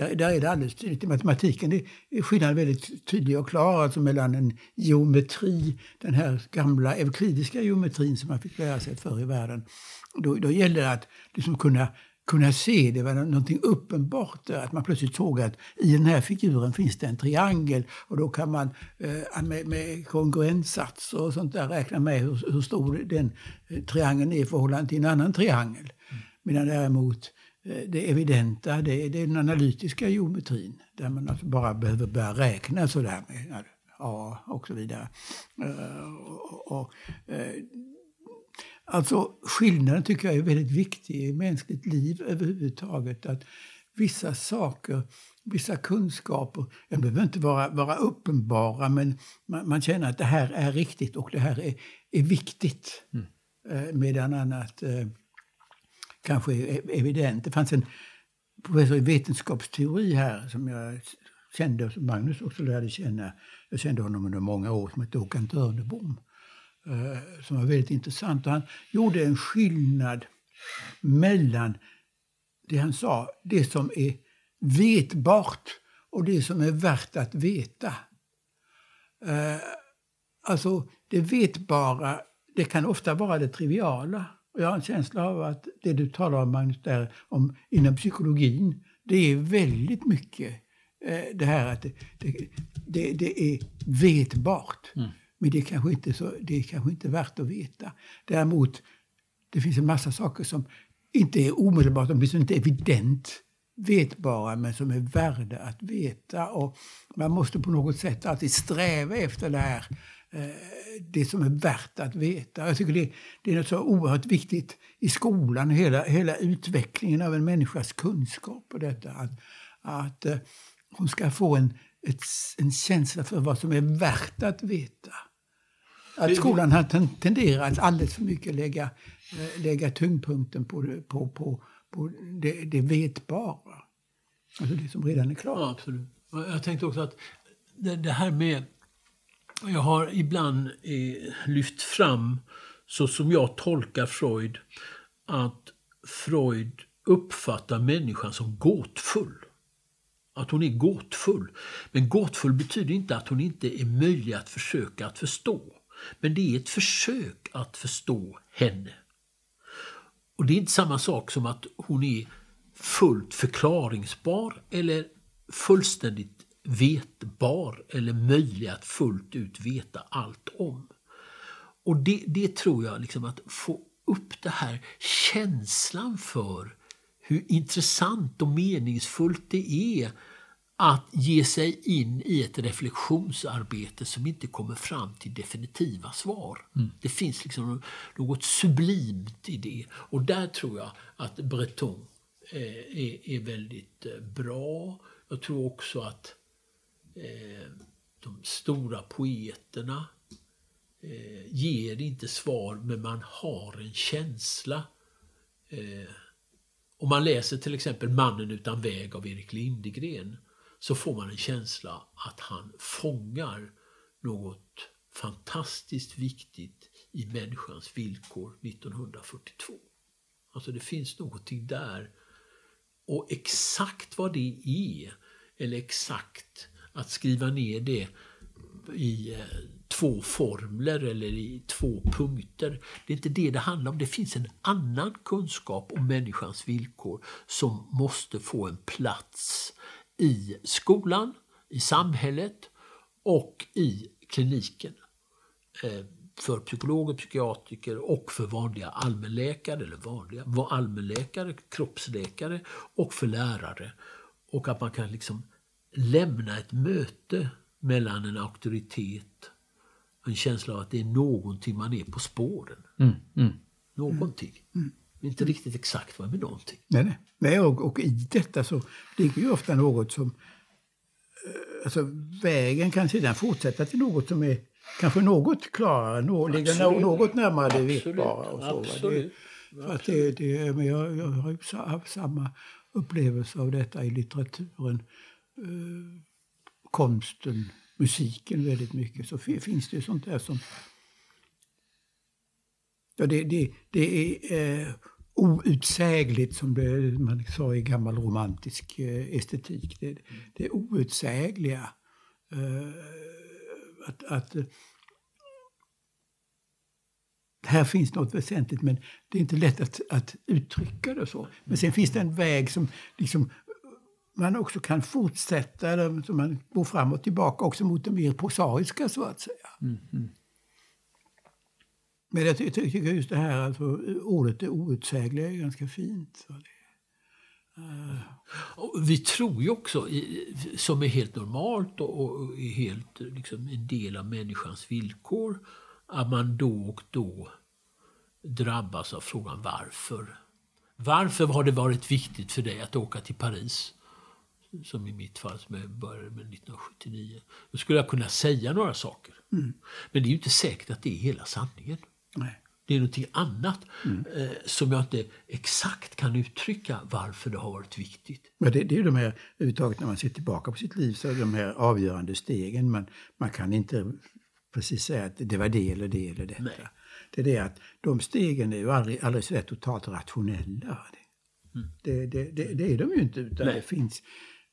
där, där är det alldeles tydligt. I matematiken är skillnaden väldigt tydlig och klar alltså mellan en geometri, den här gamla euklidiska geometrin som man fick lära sig förr i världen. Då, då gäller det att liksom kunna, kunna se, det var någonting uppenbart där, att man plötsligt såg att i den här figuren finns det en triangel och då kan man eh, med, med kongruenssatser och sånt där räkna med hur, hur stor den eh, triangeln är i förhållande till en annan triangel. Mm. Medan däremot det evidenta, det är den analytiska geometrin där man alltså bara behöver börja räkna sådär med A och så vidare. Eh, och, och, eh, alltså skillnaden tycker jag är väldigt viktig i mänskligt liv överhuvudtaget. Att vissa saker, vissa kunskaper, de behöver inte vara, vara uppenbara men man, man, känner att det här är riktigt och det här är, är viktigt. Mm. Medan annat kanske är e-, evident. Det fanns en professor i vetenskapsteori här som jag kände som Magnus också lärde känna. Jag kände honom under många år som hette Håkan Törnebom. Eh, som var väldigt intressant. Och han gjorde en skillnad mellan det han sa, det som är vetbart och det som är värt att veta. Eh, alltså, det vetbara, det kan ofta vara det triviala. Och jag har en känsla av att det du talar om, Magnus, där, om, inom psykologin, det är väldigt mycket eh, det här att det, det, det, är vetbart. Mm. Men det är, kanske inte så, det är kanske inte värt att veta. Däremot, det finns en massa saker som inte är omedelbart, åtminstone inte evident vetbara, men som är värda att veta. Och man måste på något sätt alltid sträva efter det här det som är värt att veta. Jag tycker det, det är något så oerhört viktigt i skolan, hela, hela utvecklingen av en människas kunskap på detta. Att, att uh, hon ska få en, ett, en känsla för vad som är värt att veta. Att skolan har tenderat att alldeles för mycket lägga, uh, lägga tyngdpunkten på, på, på, på det, det vetbara. Alltså det som redan är klart. Ja, absolut. Jag tänkte också att det, det här med jag har ibland eh, lyft fram, så som jag tolkar Freud, att Freud uppfattar människan som gåtfull. Att hon är gåtfull. Men gåtfull betyder inte att hon inte är möjlig att försöka att förstå. Men det är ett försök att förstå henne. Och det är inte samma sak som att hon är fullt förklaringsbar eller fullständigt vetbar eller möjlig att fullt ut veta allt om. Och det, det tror jag, liksom att få upp det här känslan för hur intressant och meningsfullt det är att ge sig in i ett reflektionsarbete som inte kommer fram till definitiva svar. Mm. Det finns liksom något sublimt i det. Och där tror jag att Breton eh, är, är väldigt eh, bra. Jag tror också att Eh, de stora poeterna eh, ger inte svar, men man har en känsla. Eh, om man läser till exempel Mannen utan väg av Erik Lindegren så får man en känsla att han fångar något fantastiskt viktigt i människans villkor 1942. Alltså det finns någonting där. Och exakt vad det är, eller exakt att skriva ner det i eh, två formler eller i två punkter. Det är inte det det handlar om. Det finns en annan kunskap om människans villkor som måste få en plats i skolan, i samhället och i kliniken. Eh, för psykologer, psykiatriker och för vanliga allmänläkare, eller vanliga allmänläkare, kroppsläkare och för lärare. Och att man kan liksom lämna ett möte mellan en auktoritet och en känsla av att det är någonting man är på spåren. Mm, mm. Någonting. Mm. Inte riktigt exakt vad med någonting. Nej, nej. nej och, och, i detta så ligger ju ofta något som... Eh, alltså vägen kan sedan fortsätta till något som är kanske något klarare, nå, ligger något närmare det vetbara. Och så, Absolut. För att det, det, men jag, jag har ju haft samma upplevelse av detta i litteraturen, eh, konsten, musiken väldigt mycket. Så finns det ju sånt där som... Ja, det, det, det är eh, outsägligt som det, man sa i gammal romantisk eh, estetik. Det, det är outsägliga. Eh, att, att här finns något väsentligt men det är inte lätt att, att uttrycka det så. Men sen finns det en väg som liksom, man också kan fortsätta, som man går fram och tillbaka också mot det mer prosaiska så att säga. Mm, mm. Men jag tycker just det här, alltså, ordet det outsägliga är ganska fint. Så. Vi tror ju också, som är helt normalt och är helt liksom, en del av människans villkor, att man då och då drabbas av frågan varför. Varför har det varit viktigt för dig att åka till Paris? Som i mitt fall, som började med 1979. Då skulle jag kunna säga några saker. Mm. Men det är ju inte säkert att det är hela sanningen. Nej. Det är någonting annat mm. eh, som jag inte exakt kan uttrycka varför det har varit viktigt. Men det, det är ju de här, överhuvudtaget när man ser tillbaka på sitt liv, så är de här avgörande stegen. Man, man kan inte precis säga att det var det eller det eller detta. Nej. Det är det att de stegen är ju aldrig, aldrig så totalt rationella. Mm. Det, det, det, det, är de ju inte. Utan det finns,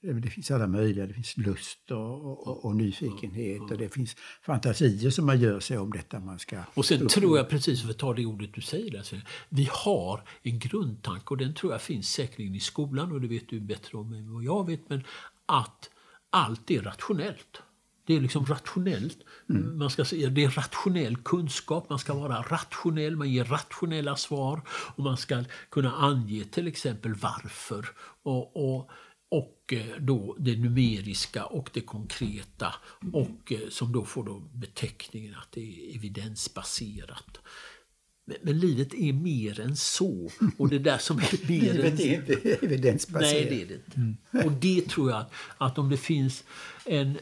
det finns alla möjliga, det finns lust och, och, och nyfikenhet och det finns fantasier som man gör sig om detta man ska... Och sen uppnå. tror jag, precis för att ta det ordet du säger där, vi har en grundtanke och den tror jag finns säkerligen i skolan och det vet du bättre om än vad jag vet, men att allt är rationellt. Det är liksom rationellt. Mm. Man ska säga, det är rationell kunskap, man ska vara rationell, man ger rationella svar och man ska kunna ange till exempel varför. Och, och, och eh, då det numeriska och det konkreta och eh, som då får då beteckningen att det är evidensbaserat. Men, men, livet är mer än så. Och det där som är *laughs* mer livet är inte evidensbaserat. Nej, det är det inte. Mm. Och det tror jag att, att om det finns en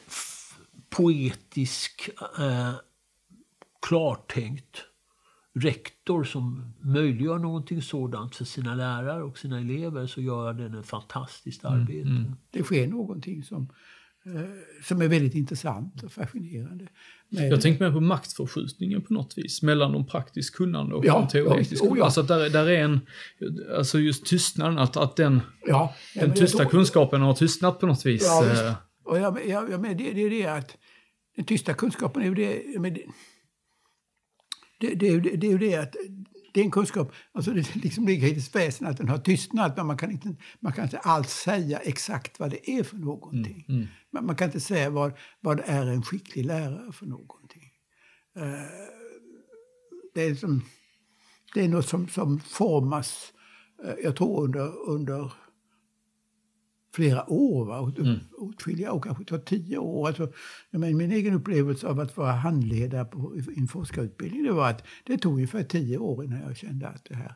poetisk, eh, klartänkt rektor som möjliggör någonting sådant för sina lärare och sina elever så gör den ett fantastiskt mm, arbete. Mm, mm. Det sker någonting som, eh, som är väldigt intressant och fascinerande. Men, jag tänker mer på maktförskjutningen på något vis mellan de praktiskt kunnande och ja, de teoretiska. Oh, ja. Alltså där, där är en, alltså just tystnaden, att, att den, ja, den tysta då, kunskapen har tystnat på något vis. Ja, eh. och jag, jag, jag, det, det är det att den tysta kunskapen är ju det, men det, det, det, är ju, det är ju det att det är en kunskap, alltså det *laughs* liksom ligger i dess väsen att den har tystnat, men man kan, inte, man kan inte alls säga exakt vad det är för någonting. Mm, mm. Man, man, kan inte säga vad, vad är en skicklig lärare för någonting. Uh, det, är som, det är något som, som formas, uh, jag tror under, under flera år, va? Mm. åtskilliga år, kanske tar tio år. Alltså, men min egen upplevelse av att vara handledare på en forskarutbildning det var att det tog ungefär tio år innan jag kände att det här,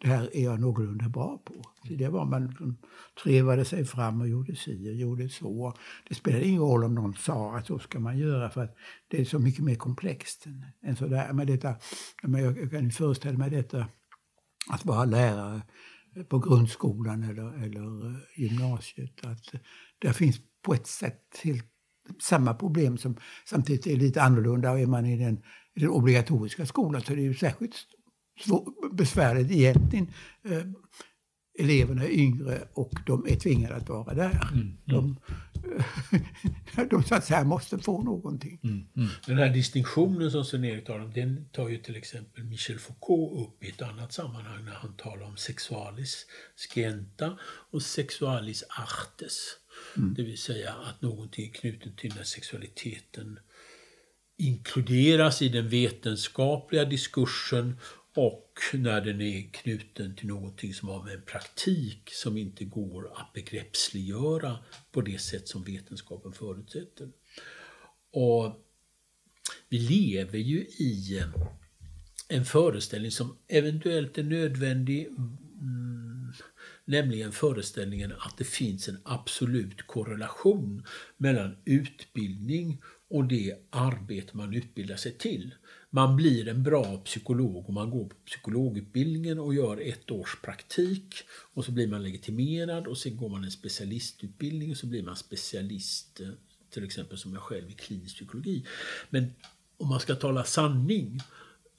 det här är jag någorlunda bra på. Tidigare var man liksom, trevade sig fram och gjorde si och gjorde så. Det spelade ingen roll om någon sa att så ska man göra för att det är så mycket mer komplext än, än sådär. Men detta, men jag, jag kan föreställa mig detta att vara lärare på grundskolan eller, eller eh, gymnasiet. Att det finns på ett sätt helt samma problem som samtidigt är lite annorlunda. Är man i den, i den obligatoriska skolan så är det ju särskilt svår, besvärligt egentligen. Eh, eleverna är yngre och de är tvingade att vara där. Mm, mm. De, *laughs* de så att säga måste få någonting. Mm, mm. Den här distinktionen som Sven-Erik talar om, den tar ju till exempel Michel Foucault upp i ett annat sammanhang när han talar om sexualis scienta och sexualis artes. Mm. Det vill säga att någonting är knutet till när sexualiteten inkluderas i den vetenskapliga diskursen och när den är knuten till någonting som har med en praktik som inte går att begreppsliggöra på det sätt som vetenskapen förutsätter. Och vi lever ju i en föreställning som eventuellt är nödvändig, mm, nämligen föreställningen att det finns en absolut korrelation mellan utbildning och det arbete man utbildar sig till. Man blir en bra psykolog om man går på psykologutbildningen och gör ett års praktik och så blir man legitimerad och sen går man en specialistutbildning och så blir man specialist eh, till exempel som jag själv i klinisk psykologi. Men om man ska tala sanning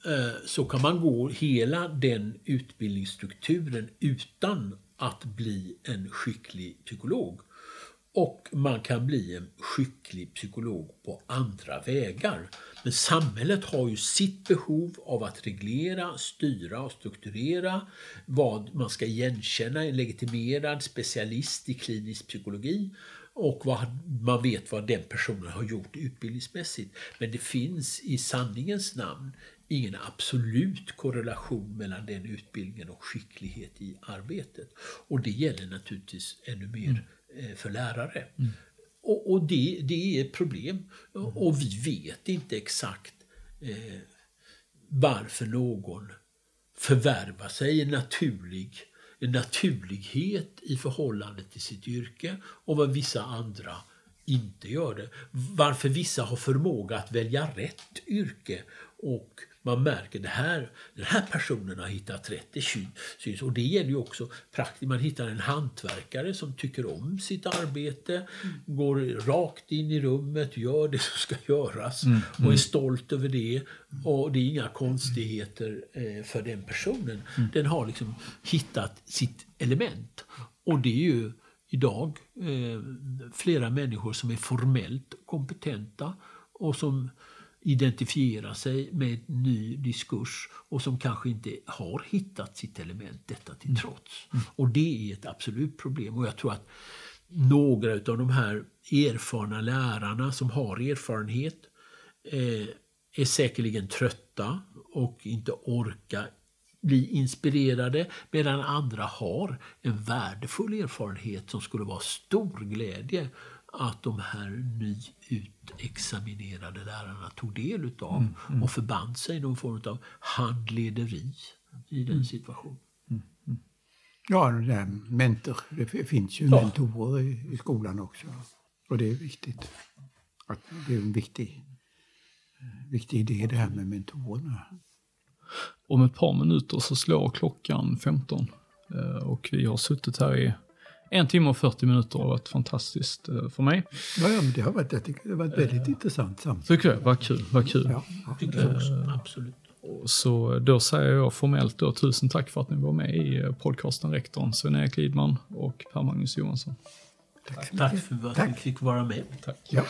eh, så kan man gå hela den utbildningsstrukturen utan att bli en skicklig psykolog. Och man kan bli en skicklig psykolog på andra vägar. Men samhället har ju sitt behov av att reglera, styra och strukturera vad man ska igenkänna en legitimerad specialist i klinisk psykologi och vad, man vet vad den personen har gjort utbildningsmässigt. Men det finns i sanningens namn ingen absolut korrelation mellan den utbildningen och skicklighet i arbetet. Och det gäller naturligtvis ännu mer mm för lärare. Mm. Och, och det, det, är ett problem. Mm. Och vi vet inte exakt eh, varför någon förvärvar sig en naturlig en naturlighet i förhållande till sitt yrke och vad vissa andra inte gör det. Varför vissa har förmåga att välja rätt yrke och man märker det här, den här personen har hittat rätt. Det syns. Och det gäller ju också praktiskt. Man hittar en hantverkare som tycker om sitt arbete, mm. går rakt in i rummet, gör det som ska göras mm. och är mm. stolt över det. Och det är inga konstigheter eh, för den personen. Mm. Den har liksom hittat sitt element. Och det är ju idag eh, flera människor som är formellt kompetenta och som identifiera sig med ny diskurs och som kanske inte har hittat sitt element, detta till mm. trots. Mm. Och det är ett absolut problem. Och jag tror att några av de här erfarna lärarna som har erfarenhet eh, är säkerligen trötta och inte orkar bli inspirerade medan andra har en värdefull erfarenhet som skulle vara stor glädje att de här nyutexaminerade lärarna tog del utav mm, mm. och förband sig någon form av handlederi i den mm. situationen. Mm, mm. Ja, det mentor. Det finns ju ja. mentorer i, i, skolan också. Och det är viktigt. Att det är en viktig, viktig idé det här med mentorerna. Om ett par minuter så slår klockan 15 eh, och vi har suttit här i en timme och 40 minuter har varit fantastiskt eh, för mig. Ja, ja men det har varit, jag tycker det har varit väldigt uh, intressant samtal. Tycker jag, vad kul, vad kul. Ja, ja. Tycker jag också, uh, absolut. Så då säger jag formellt då tusen tack för att ni var med i eh, podcasten Rektorn, Sven-Erik Lidman och Per-Magnus Johansson. Tack, tack för att tack. vi fick vara med. Tack. Ja.